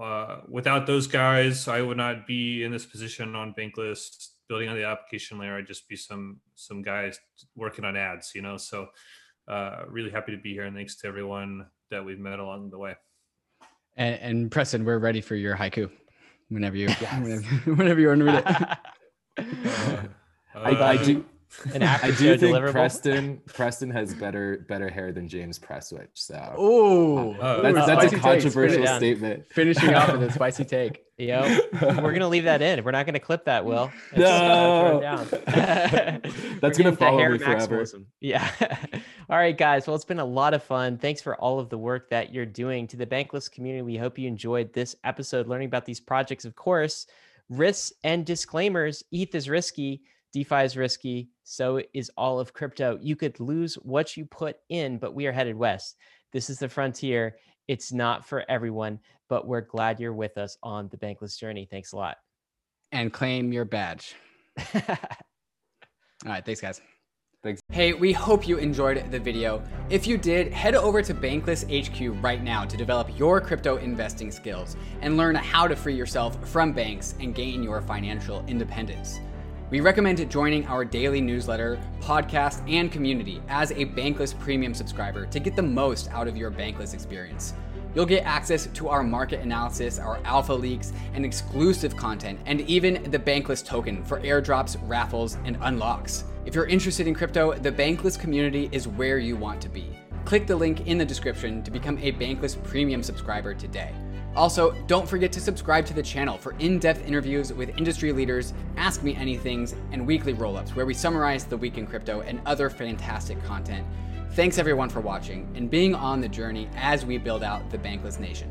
uh, without those guys, I would not be in this position on Bankless building on the application layer. I'd just be some some guys working on ads, you know. So uh, really happy to be here, and thanks to everyone that we've met along the way. And, and Preston, we're ready for your haiku whenever you yes. whenever, [laughs] whenever you want to read it. uh, [laughs] [laughs] I, I do. An I do think Preston Preston has better better hair than James Prestwich. So oh, that's, that's a controversial statement. Finishing off with a [laughs] spicy take. Yep, [laughs] we're gonna leave that in. We're not gonna clip that. Will it's no, [laughs] that's gonna follow me forever. Yeah. all right, guys. Well, it's been a lot of fun. Thanks for all of the work that you're doing to the Bankless community. We hope you enjoyed this episode, learning about these projects. Of course, risks and disclaimers. ETH is risky DeFi is risky. So is all of crypto. You could lose what you put in, but we are headed west. This is the frontier. It's not for everyone, but we're glad you're with us on the bankless journey. Thanks a lot. And claim your badge. [laughs] all right. Thanks, guys. Thanks. Hey, we hope you enjoyed the video. If you did, head over to Bankless HQ right now to develop your crypto investing skills and learn how to free yourself from banks and gain your financial independence. We recommend joining our daily newsletter, podcast, and community as a Bankless Premium subscriber to get the most out of your Bankless experience. You'll get access to our market analysis, our alpha leaks, and exclusive content, and even the Bankless token for airdrops, raffles, and unlocks. If you're interested in crypto, the Bankless community is where you want to be. Click the link in the description to become a Bankless Premium subscriber today. Also, don't forget to subscribe to the channel for in depth interviews with industry leaders, Ask Me Anythings, and weekly roll ups where we summarize the week in crypto and other fantastic content. Thanks everyone for watching and being on the journey as we build out the Bankless Nation.